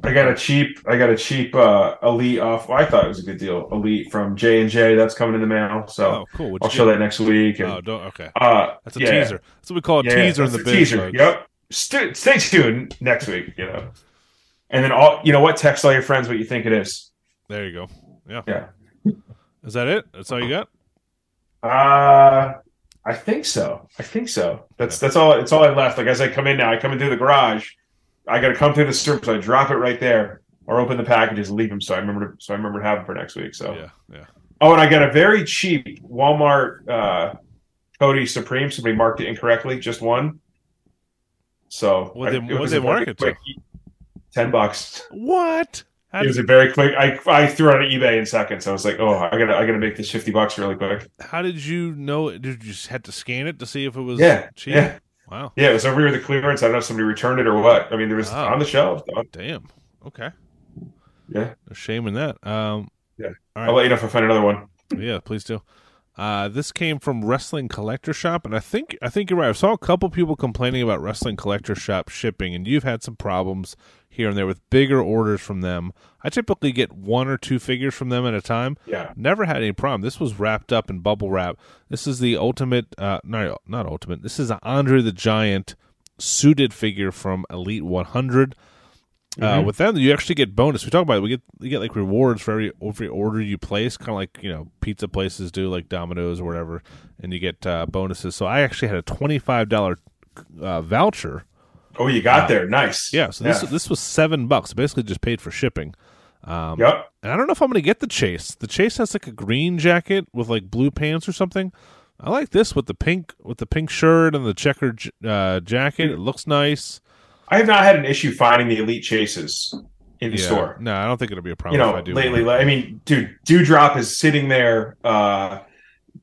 I got a cheap. I got a cheap uh, elite off. Well, I thought it was a good deal. Elite from J and J. That's coming in the mail. So oh cool. What'd I'll show get? that next week. And, Oh, don't okay. uh, That's a yeah. teaser. That's what we call a Yeah, teaser in the biz. teaser. folks. Yep. Stay, stay tuned next week. You know, and then all you know what? Text all your friends what you think it is. There you go. Yeah. Yeah. Is that it? That's all you got? Uh I think so. I think so. That's that's all. It's all I left. Like as I come in now, I come in through the garage. I got to come through the surface. I drop it right there, or open the packages and leave them. So I remember. To, so I remember to have them for next week. So Yeah, yeah. oh, and I got a very cheap Walmart uh, Cody Supreme. Somebody marked it incorrectly. Just one. So What'd I- they- it what'd was they mark it to? Ten bucks. What? How It was did, a very quick. I I threw it on eBay in seconds. I was like, oh, I gotta I gotta make this fifty bucks really quick. how did you know? Did you just had to scan it to see if it was Yeah, cheap? yeah. Wow. Yeah, it was over here the clearance. I don't know if somebody returned it or what. I mean, there was Wow. on the shelf. Damn. Okay. Yeah, No shame in that. Um, Yeah. All I'll let you know if I find another one. Yeah, please do. Uh, this came from Wrestling Collector Shop, and I think I think you're right. I saw a couple people complaining about Wrestling Collector Shop shipping, and you've had some problems here and there with bigger orders from them. I typically get one or two figures from them at a time. Yeah, Never had any problem. This was wrapped up in bubble wrap. This is the ultimate, uh, no, not ultimate. This is an Andre the Giant suited figure from Elite 100. Uh, with them, you actually get bonus. We talk about it. We get you get like rewards for every every order you place, kind of like you know pizza places do, like Domino's or whatever, and you get uh, bonuses. So I actually had a twenty five dollar uh, voucher. Oh, you got there. Nice. Yeah, so this Yeah. this was seven bucks. Basically, just paid for shipping. Um, Yep. and I don't know if I'm going to get the chase. The chase has like a green jacket with like blue pants or something. I like this with the pink with the pink shirt and the checkered uh, jacket. It looks nice. I have not had an issue finding the elite chases in the Yeah. store. No, I don't think it'll be a problem. You know, if I do. lately. I mean, dude, Dewdrop is sitting there. Uh,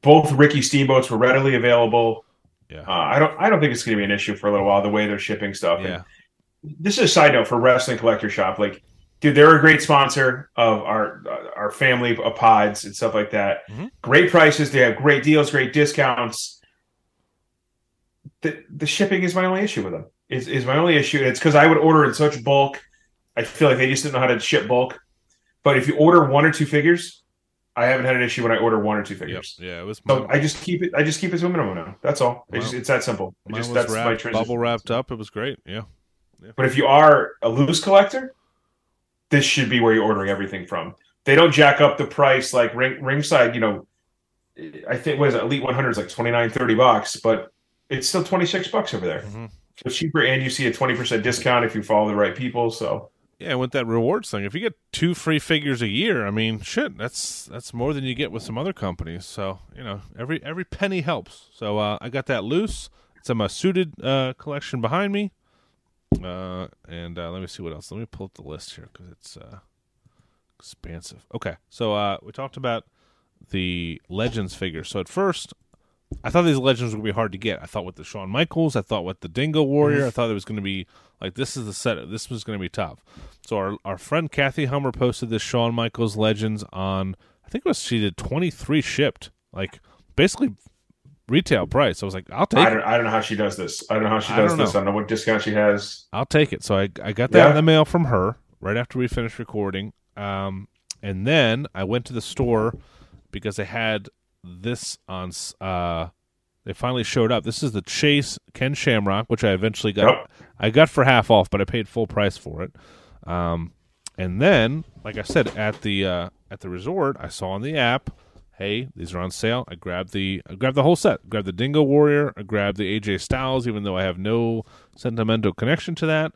both Ricky Steamboats were readily available. Yeah. Uh, I don't. I don't think it's going to be an issue for a little while. The way they're shipping stuff. And yeah. this is a side note for Wrestling Collector Shop. Like, dude, they're a great sponsor of our our family of pods and stuff like that. Mhm. Great prices. They have great deals, great discounts. The the shipping is my only issue with them. Is is my only issue. It's because I would order in such bulk. I feel like they just didn't know how to ship bulk. But if you order one or two figures, I haven't had an issue when I order one or two Yep. figures. Yeah, it was. So mine- I just keep it. I just keep it to a minimum now. That's all. It's, just, it's that simple. It just was that's my wrapped, transition. bubble wrapped up. It was great. Yeah. But if you are a loose collector, this should be where you're ordering everything from. They don't jack up the price like ring, ringside. You know, I think it, Elite 100 is like 29, 30 bucks, but it's still 26 bucks over there. Mhm. So it's cheaper, and you see a 20% discount if you follow the right people. So Yeah, with that rewards thing, if you get two free figures a year, I mean, shit, that's that's more than you get with some other companies. So you know, every every penny helps. So uh, I got that loose. It's in my suited uh, collection behind me. Uh, and uh, let me see what else. Let me pull up the list here because it's uh, expansive. Okay, so uh, we talked about the Legends figure. So at first, I thought these Legends would be hard to get. I thought with the Shawn Michaels, I thought with the Dingo Warrior, I thought it was going to be like this is the set. This was going to be tough. So our our friend Kathy Hummer posted this Shawn Michaels Legends on. I think it was she did twenty three shipped, like basically retail price. I was like, I'll take I don't, I don't know how she does this. I don't know how she does don't this. I don't know what discount she has. I'll take it. So I I got that Yeah. in the mail from her right after we finished recording. Um, and then I went to the store because they had this on. s- Uh, they finally showed up. This is the Chase Ken Shamrock, which I eventually got. Yep. I got for half off, but I paid full price for it. Um, and then, like I said, at the uh, at the resort, I saw on the app, "Hey, these are on sale." I grabbed the I grabbed the whole set. Grabbed the Dingo Warrior. I grabbed the AJ Styles, even though I have no sentimental connection to that.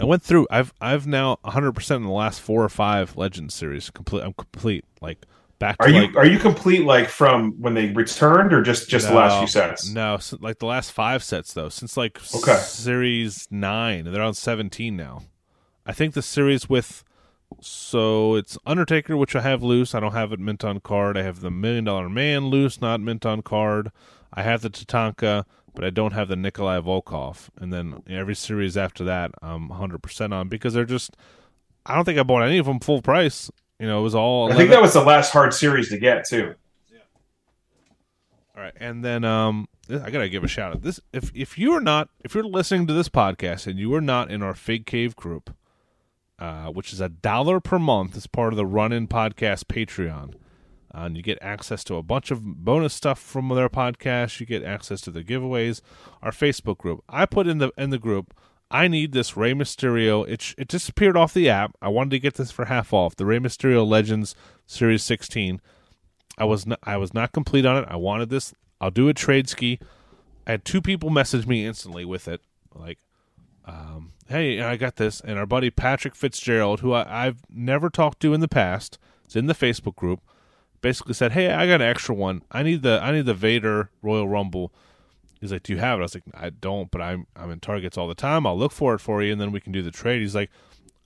I went through. I've I've now 100 percent in the last four or five Legends series. Complete. I'm complete. Like back. Are you like, are you complete like from when they returned or just just the last few sets? No, like the last five sets though. Since like Okay. series nine, they're on seventeen now. I think the series with so it's Undertaker, which I have loose. I don't have it mint on card. I have the Million Dollar Man loose, not mint on card. I have the Tatanka, but I don't have the Nikolai Volkov. And then every series after that, I'm 100% on because they're just. I don't think I bought any of them full price. You know, it was all. I think that was the last hard series to get too. All right, and then um, I gotta give a shout out. This if if you are not if you're listening to this podcast and you are not in our Fig Cave group, uh, which is a dollar per month as part of the Run In Podcast Patreon, uh, and you get access to a bunch of bonus stuff from their podcast. You get access to the giveaways. Our Facebook group. I put in the in the group. I need this Rey Mysterio. It it disappeared off the app. I wanted to get this for half off. The Rey Mysterio Legends Series 16. I was not I was not complete on it. I wanted this. I'll do a trade ski. I had two people message me instantly with it, like, um, "Hey, I got this." And our buddy Patrick Fitzgerald, who I, I've never talked to in the past, is in the Facebook group. Basically said, "Hey, I got an extra one. I need the I need the Vader Royal Rumble." He's like, "Do you have it?" I was like, "I don't, but I'm I'm in Targets all the time. I'll look for it for you, and then we can do the trade." He's like,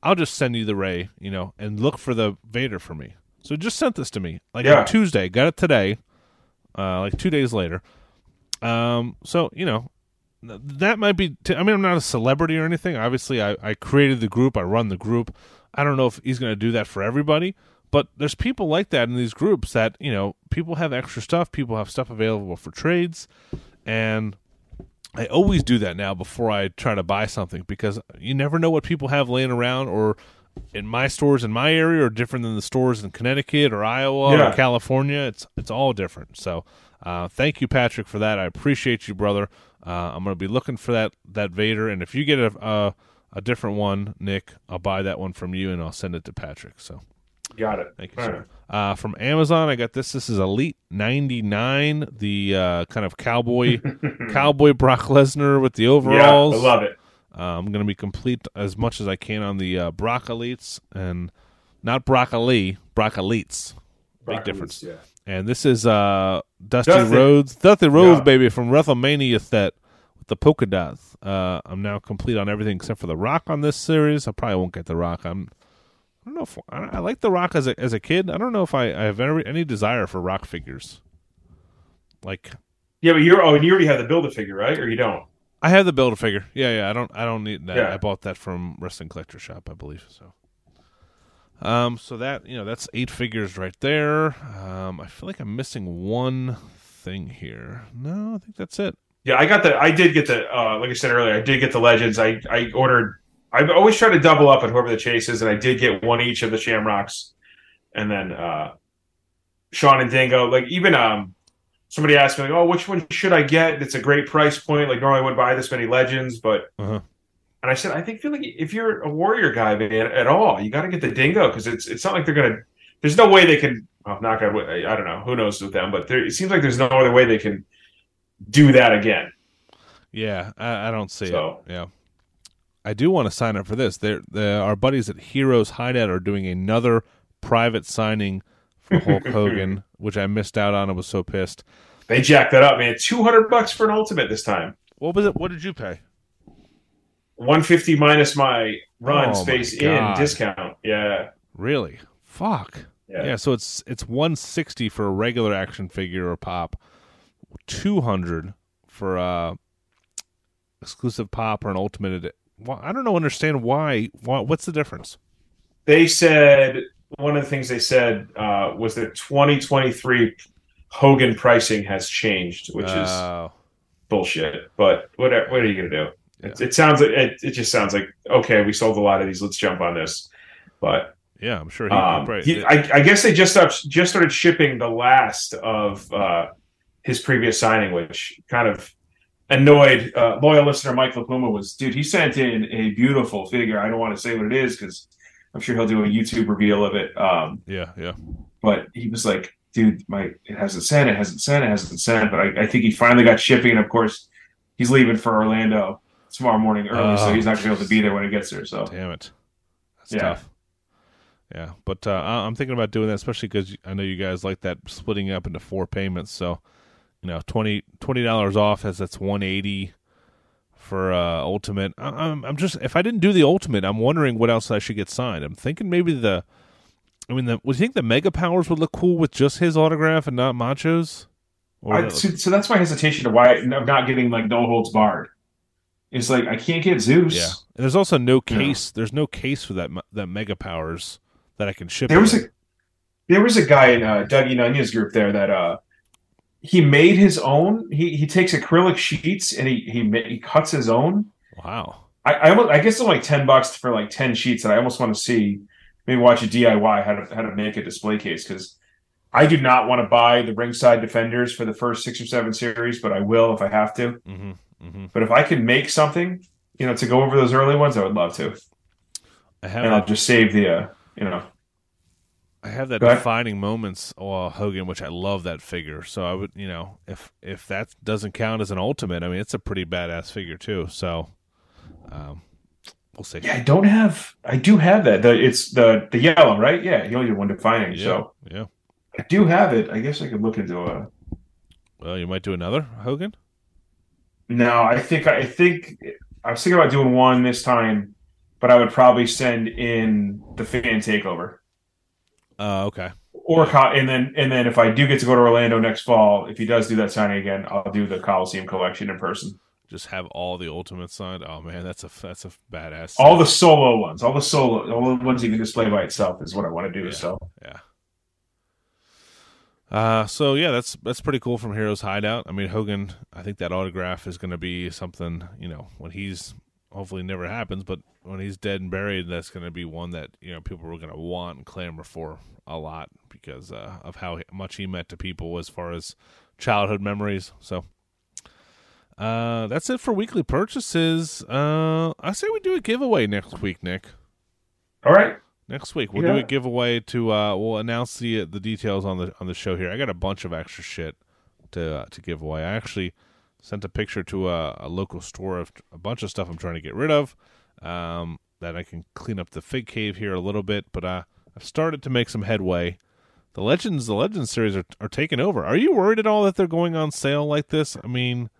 "I'll just send you the Ray, you know, and look for the Vader for me." So just sent this to me like Yeah. on Tuesday. Got it today, uh, like two days later. Um, so you know, that might be. T- I mean, I'm not a celebrity or anything. Obviously, I, I created the group. I run the group. I don't know if he's going to do that for everybody, but there's people like that in these groups that you know people have extra stuff. People have stuff available for trades, and I always do that now before I try to buy something because you never know what people have laying around or in my stores in my area are different than the stores in Connecticut or Iowa Yeah. or California. It's it's all different. So uh, thank you, Patrick, for that. I appreciate you, brother. Uh, I'm going to be looking for that that Vader, and if you get a, a a different one, Nick, I'll buy that one from you and I'll send it to Patrick. So Got it. Thank you, All sir. Uh, from Amazon, I got this. This is Elite 99, the uh, kind of cowboy cowboy Brock Lesnar with the Yeah, overalls. I love it. Uh, I'm going to be complete as much as I can on the uh, Brock Elites and not broccoli, Brock Elites. Big Broccoli's, difference. Yeah. And this is uh, Dusty, Dusty. Rhodes, Dusty Rhodes, Yeah. baby, from WrestleMania set with the polka dots. Uh, I'm now complete on everything except for the Rock on this series. I probably won't get the Rock. I'm, I don't know if I, I like the Rock as a as a kid. I don't know if I, I have any, any desire for Rock figures. Like Yeah, but you're oh, and you already have the build a figure, right? Or you don't? I have the build a figure. Yeah, yeah. I don't. I don't need that. Yeah. I bought that from Wrestling Collector Shop, I believe. So, um, so that you know, that's eight figures right there. Um, I feel like I'm missing one thing here. No, I think that's it. Yeah, I got the. I did get the. Uh, like I said earlier, I did get the legends. I I ordered. I've always tried to double up on whoever the chase is, and I did get one each of the Shamrocks, and then uh, Sean and Dingo. Like even um, somebody asked me like, "Oh, which one should I get?" It's a great price point. Like normally I wouldn't buy this many legends, but Uh-huh. and I said I think feel like if you're a warrior guy, man, at all, you got to get the Dingo because it's it's not like they're gonna. There's no way they can. Well, not gonna. I don't know. Who knows with them? But there, it seems like there's no other way they can do that again. Yeah, I, I don't see So- it. Yeah, I do want to sign up for this. They're, they our buddies at Heroes Hideout are doing another private signing for Hulk Hogan, which I missed out on. I was so pissed. They jacked that up, man. Two hundred bucks for an ultimate this time. What was it? What did you pay? One fifty minus my run Oh, my space in discount. Yeah, Really? Fuck. Yeah. Yeah. so it's it's one sixty for a regular action figure or pop, two hundred for a exclusive pop or an ultimate. Well, I don't know. Understand why? why? What's the difference? they said one of the things they said uh, was that 2023 Hogan pricing has changed, which is Oh. bullshit. But what are, what are you gonna do? It, it sounds like it, it just sounds like okay, we sold a lot of these. Let's jump on this. But yeah, I'm sure he. um, right. he- I, I guess they just stopped, just started shipping the last of uh, his previous signing, which kind of annoyed uh, loyal listener Mike Lapuma. Was dude, he sent in a beautiful figure. I don't want to say what it is because I'm sure he'll do a YouTube reveal of it. Um, yeah, yeah. but he was like, dude, my it hasn't sent, it hasn't sent, it hasn't sent. But I, I think he finally got shipping, and of course, he's leaving for Orlando tomorrow morning early, so Oh. he's not gonna be able to be there when he gets there. So Damn it. That's Yeah. tough. Yeah, but uh, I'm thinking about doing that, especially because I know you guys like that splitting up into four payments. So, you know, 20 dollars off as that's one eighty for uh, ultimate. I- I'm I'm just if I didn't do the ultimate, I'm wondering what else I should get signed. I'm thinking maybe the. I mean, the, would you think the Mega Powers would look cool with just his autograph and not Macho's? Or I, that- so, so that's my hesitation to why I'm not getting like no holds barred. It's like I can't get Zeus. yeah, and there's also no case. There's no case for that that Mega Powers that I can ship. There was in. a there was a guy in uh, Dougie Nunez group there that uh he made his own. He he takes acrylic sheets and he he ma- he cuts his own. wow. I I, almost, I guess it's like ten bucks for like ten sheets, and I almost want to see maybe watch a DIY how to how to make a display case because I do not want to buy the ringside defenders for the first six or seven series, but I will if I have to. hmm hmm But if I can make something, you know, to go over those early ones, I would love to, I have and I'll just save the uh, you know. I have that defining moments uh, Hogan, which I love that figure. So I would, you know, if if that doesn't count as an ultimate, I mean, it's a pretty badass figure too. So, um, we'll see. Yeah, I don't have. I do have that. The it's the the yellow, right? Yeah, you only one defining. yeah, So yeah. I do have it. I guess I could look into a. Well, you might do another Hogan. No, I think I think I was thinking about doing one this time, but I would probably send in the fan takeover. Uh, okay. Or and then and then if I do get to go to Orlando next fall, if he does do that signing again, I'll do the Coliseum collection in person. Just have all the ultimates signed. Oh man, that's a that's a badass. All the solo ones, all the solo, all the ones you can display by itself is what I want to do. Yeah. So Yeah. Uh, so yeah, that's that's pretty cool from Heroes Hideout. I mean, Hogan, I think that autograph is going to be something. You know, when he's hopefully never happens, but when he's dead and buried, that's going to be one that you know people are going to want and clamor for a lot because uh, of how much he meant to people as far as childhood memories. So. Uh, that's it for weekly purchases. Uh, I say we do a giveaway next week, Nick. all right, Next week we'll do a giveaway to uh we'll announce the the details on the on the show here. I got a bunch of extra shit to uh, to give away. I actually sent a picture to a, a local store of a bunch of stuff I'm trying to get rid of um that I can clean up the fig cave here a little bit, but uh I've started to make some headway. The Legends the Legends series are are taking over. Are you worried at all that they're going on sale like this? I mean,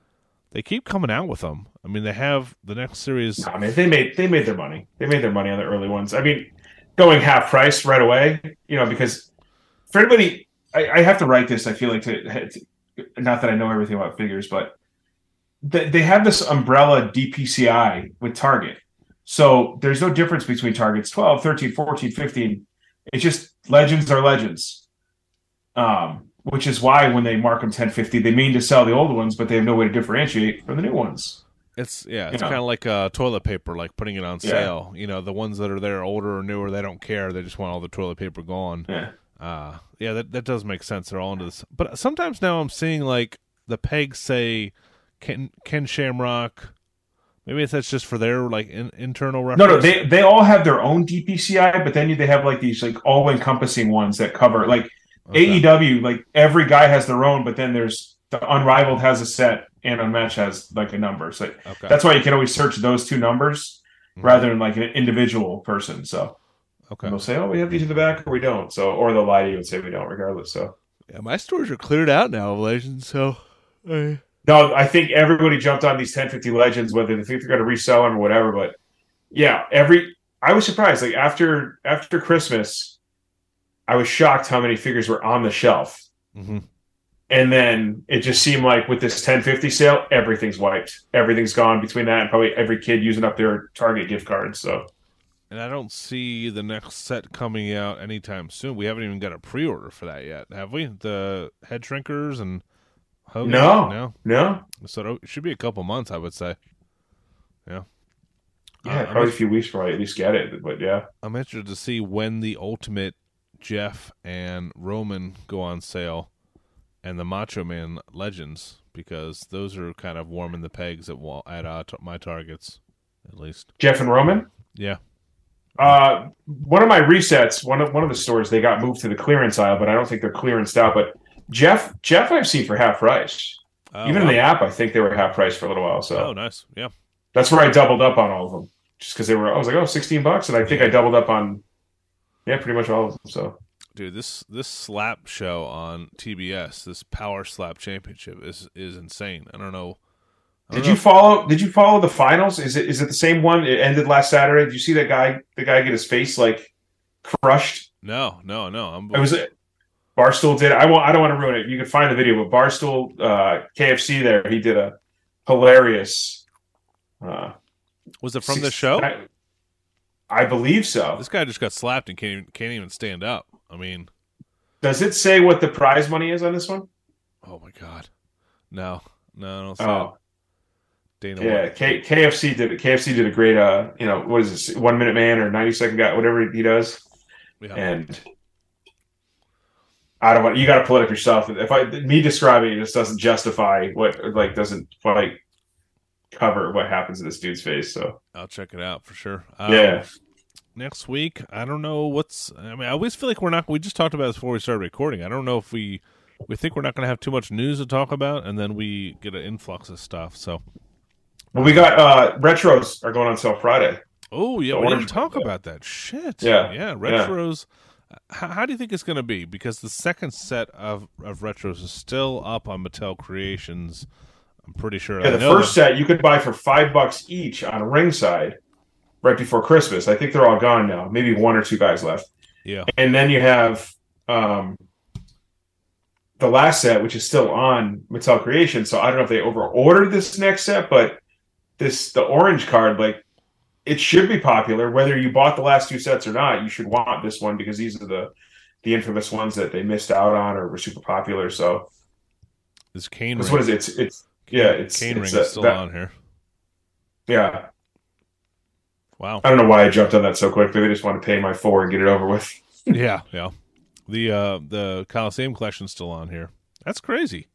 they keep coming out with them. I mean, they have the next series I mean they made they made their money. They made their money on the early ones. I mean, going half price right away, you know, because for anybody, I, I have to write this. I feel like to, to not that I know everything about figures, but they, they have this umbrella DPCI with Target. So there's no difference between Targets 12, 13, 14, 15. It's just legends are legends. Um, which is why when they mark them 1050, they mean to sell the old ones, but they have no way to differentiate from the new ones. It's yeah, it's kind of like uh, toilet paper, like putting it on Yeah. sale. You know, the ones that are there older or newer, they don't care. They just want all the toilet paper gone. Yeah. Uh yeah, that that does make sense. They're all into this, but sometimes now I'm seeing like the pegs say Ken Ken Shamrock. Maybe that's just for their like in, internal reference. no, no, they they all have their own DPCI, but then they have like these like all encompassing ones that cover like Okay. AEW. Like every guy has their own, but then there's the Unrivaled has a set and Unmatched has like a number. So Okay. that's why you can always search those two numbers Mhm. rather than like an individual person. So okay. they'll say, "Oh, we have these in the back," or we don't. So or they'll lie to you and say we don't, regardless. So Yeah, my stores are cleared out now legends, so no, I think everybody jumped on these 1050 legends, whether they think they're going to resell them or whatever. But yeah, every I was surprised. Like after after Christmas, I was shocked how many figures were on the shelf. mhm. And then it just seemed like with this 1050 sale, everything's wiped. Everything's gone between that and probably every kid using up their Target gift cards. So and I don't see the next set coming out anytime soon. We haven't even got a pre-order for that yet, have we? The head shrinkers and Hogan? No. no. no, So it should be a couple months, I would say. Yeah. yeah, Uh, probably I'm, a few weeks before I at least get it. But yeah, I'm interested to see when the Ultimate Jeff and Roman go on sale, and the Macho Man Legends because those are kind of warming the pegs at at uh, t- my targets, at least. Jeff and Roman. Yeah. Uh, one of my resets, one of one of the stores, they got moved to the clearance aisle, but I don't think they're clearanced out. But Jeff, Jeff, I've seen for half price. Oh, Even in the app, I think they were half price for a little while. So Oh, nice. Yeah. that's where I doubled up on all of them, just because they were. I was like, oh, 16 bucks, and I think I doubled up on, yeah, pretty much all of them. So Dude, this this slap show on TBS, this Power Slap Championship is is insane. I don't know. I don't Did know you follow? Did you follow the finals? Is it is it the same one? It ended last Saturday. Did you see that guy? The guy get his face like crushed. No, no, no. I'm It was Barstool did. I won't. I don't want to ruin it. You can find the video, but Barstool uh, KFC there. He did a hilarious. Uh, was it from the show? I, I believe so. This guy just got slapped and can't even, can't even stand up. I mean, Does it say what the prize money is on this one? oh my god. No, no, I don't. Oh, Dana yeah. K- KFC did. KFC did a great. Uh, you know, what is this? One minute man or ninety second guy, whatever he does. Yeah. and I don't want you got to pull it up yourself. If I me describing it just doesn't justify what like doesn't quite cover what happens in this dude's face. So I'll check it out for sure. Um, yeah, Next week, I don't know what's. I mean, I always feel like we're not. We just talked about this before we started recording. I don't know if we we think we're not going to have too much news to talk about, and then we get an influx of stuff. So, well we got uh retros are going on sale Friday. oh yeah, The we didn't talk about that. Shit. Yeah, yeah. yeah. How, how do you think it's going to be? Because the second set of of retros is still up on Mattel Creations. I'm pretty sure. Yeah, I the first set you could buy for five bucks each on ringside right before Christmas. I think they're all gone now. Maybe one or two guys left. Yeah. And then you have um the last set, which is still on Mattel Creation. So I don't know if they over ordered this next set, but this the orange card, like it should be popular. Whether you bought the last two sets or not, you should want this one because these are the the infamous ones that they missed out on or were super popular. So This Kane because ring. what is it? It's it's yeah, it's Kane it's ring is still that- on here. Yeah, Wow. I don't know why I jumped on that so quickly. They just want to pay my four and get it over with. yeah, yeah. The uh the Coliseum collection's still on here. That's crazy.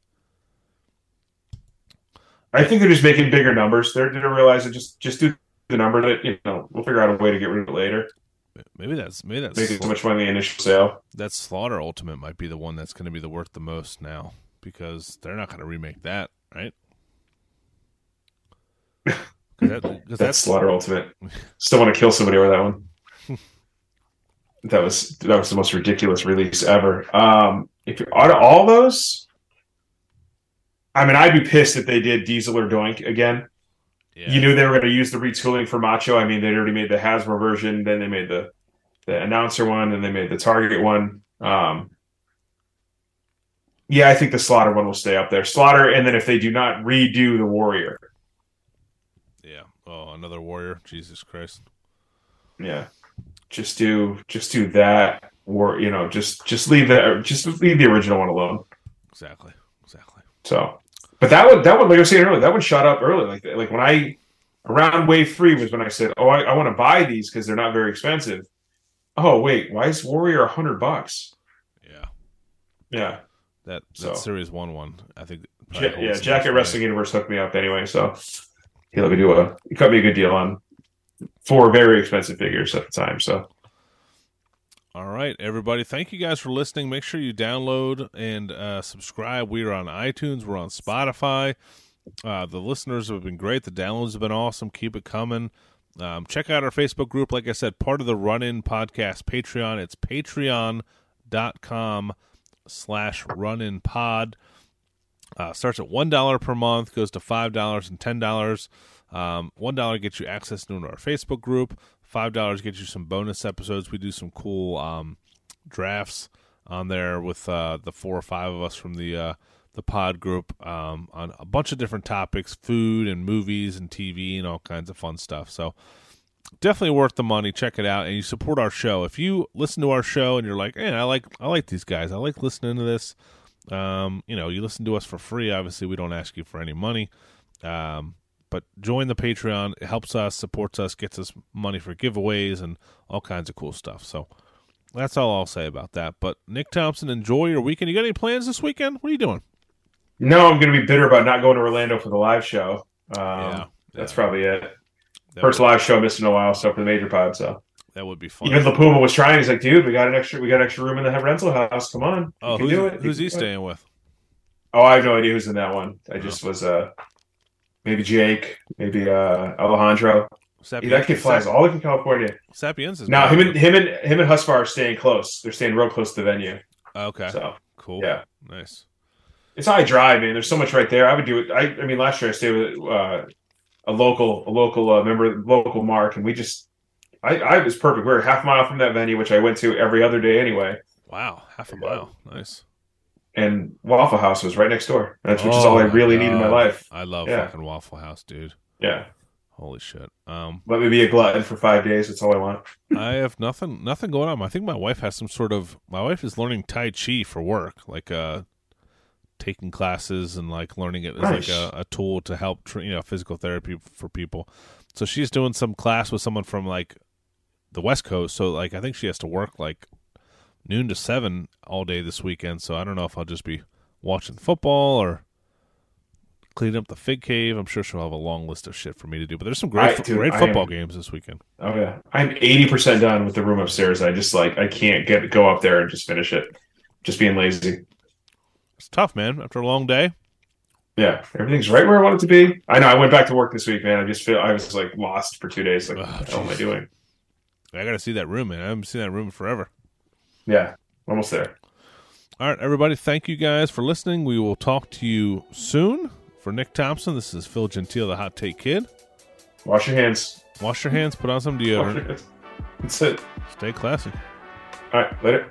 I think they're just making bigger numbers. They're going to realize that just just do the number that you know we'll figure out a way to get rid of it later. Maybe that's maybe that's Make as much money in the initial sale. that Slaughter Ultimate might be the one that's going to be the worth the most now because they're not going to remake that, right? Because that, 'cause That's that's Slaughter Ultimate. Still want to kill somebody over that one. that was that was the most ridiculous release ever. Um, if you're out of all those, I mean, I'd be pissed if they did Diesel or Doink again. Yeah, You knew they were going to use the retooling for Macho. I mean, they'd already made the Hasbro version, then they made the the announcer one, and they made the Target one. Um, yeah, I think the Slaughter one will stay up there. Slaughter, and then if they do not redo the Warrior, yeah. Oh, another warrior. Jesus Christ. yeah, just do just do that, or you know, just just leave that, just leave the original one alone. Exactly. Exactly. So, but that one, that one, like I was saying earlier, that one shot up early. Like, like when I around wave three was when I said, "Oh, I, I want to buy these because they're not very expensive." Oh, wait, why is Warrior a hundred bucks? Yeah. Yeah. That that So- series one one. I think. Ja- yeah, Jacket Wrestling. Universe hooked me up anyway, so he let me do a he cut me a good deal on four very expensive figures at the time. So All right, everybody. Thank you guys for listening. Make sure you download and uh, subscribe. We are on iTunes. We're on Spotify. Uh, the listeners have been great. The downloads have been awesome. Keep it coming. Um, check out our Facebook group. Like I said, part of the Run In Podcast Patreon. It's patreon.com slash run in pod. Uh, starts at one dollar per month, goes to five dollars and ten dollars. Um, One dollar gets you access to our Facebook group. Five dollars gets you some bonus episodes. We do some cool um, drafts on there with uh, the four or five of us from the uh, the pod group um, on a bunch of different topics, food and movies and TV and all kinds of fun stuff. So definitely worth the money. Check it out, and you support our show. If you listen to our show and you're like, "Hey, I like I like these guys. I like listening to this." Um, you know, you listen to us for free. Obviously, we don't ask you for any money. Um, but join the Patreon. It helps us, supports us, gets us money for giveaways and all kinds of cool stuff. So that's all I'll say about that. But Nick Thompson, enjoy your weekend. You got any plans this weekend? What are you doing? no, I'm going to be bitter about not going to Orlando for the live show. Um, Yeah, that's yeah. probably it. That First would, live show I missed in a while, so for the major pod. So that would be fun. even La Puma was trying. He's like, "Dude, we got an extra, we got extra room in the rental house. Come on, oh, you can who's, do it. who's he it." staying with? Oh, I have no idea who's in that one. I just was uh maybe Jake, maybe uh Alejandro. Sapi- that kid flies all the way from California. Sapiens is Now him and him and him and Husfar are staying close. They're staying real close to the venue. okay, So cool. yeah. nice. it's high drive, man. There's so much right there. I would do it. I, I mean, last year I stayed with uh, a local, a local uh, member, local Mark, and we just, I, I was perfect. We were half a mile from that venue, which I went to every other day anyway. Wow, half a mile. Nice. And Waffle House was right next door. That's which is Oh all I my really need in my life. I love Yeah. fucking Waffle House, dude. Yeah, Holy shit. Um, let me be a glutton for five days. That's all I want. I have nothing nothing going on. I think my wife has some sort of my wife is learning Tai Chi for work, like uh taking classes and like learning it as Nice. like a, a tool to help tra- you know physical therapy for people. So she's doing some class with someone from like the West Coast. So like I think she has to work like noon to seven all day this weekend. So I don't know if I'll just be watching football or cleaning up the fig cave. I'm sure she'll have a long list of shit for me to do. But there's some great I- dude, great football am- games this weekend. Oh yeah, I'm eighty percent done with the room upstairs. I just like I can't get go up there and just finish it. Just being lazy. It's tough, man. After a long day. Yeah, everything's right where I want it to be. I know. I went back to work this week, man. I just feel I was like lost for two days. Like, Oh, what am I doing? I got to see that room, man. I haven't seen that room forever. Yeah, almost there. All right, everybody. Thank you guys for listening. We will talk to you soon. For Nick Thompson, this is Phil Gentile, the Hot Take Kid. Wash your hands. Wash your hands, put on some Wash your deodorant, hands. That's it. stay classy. All right, later.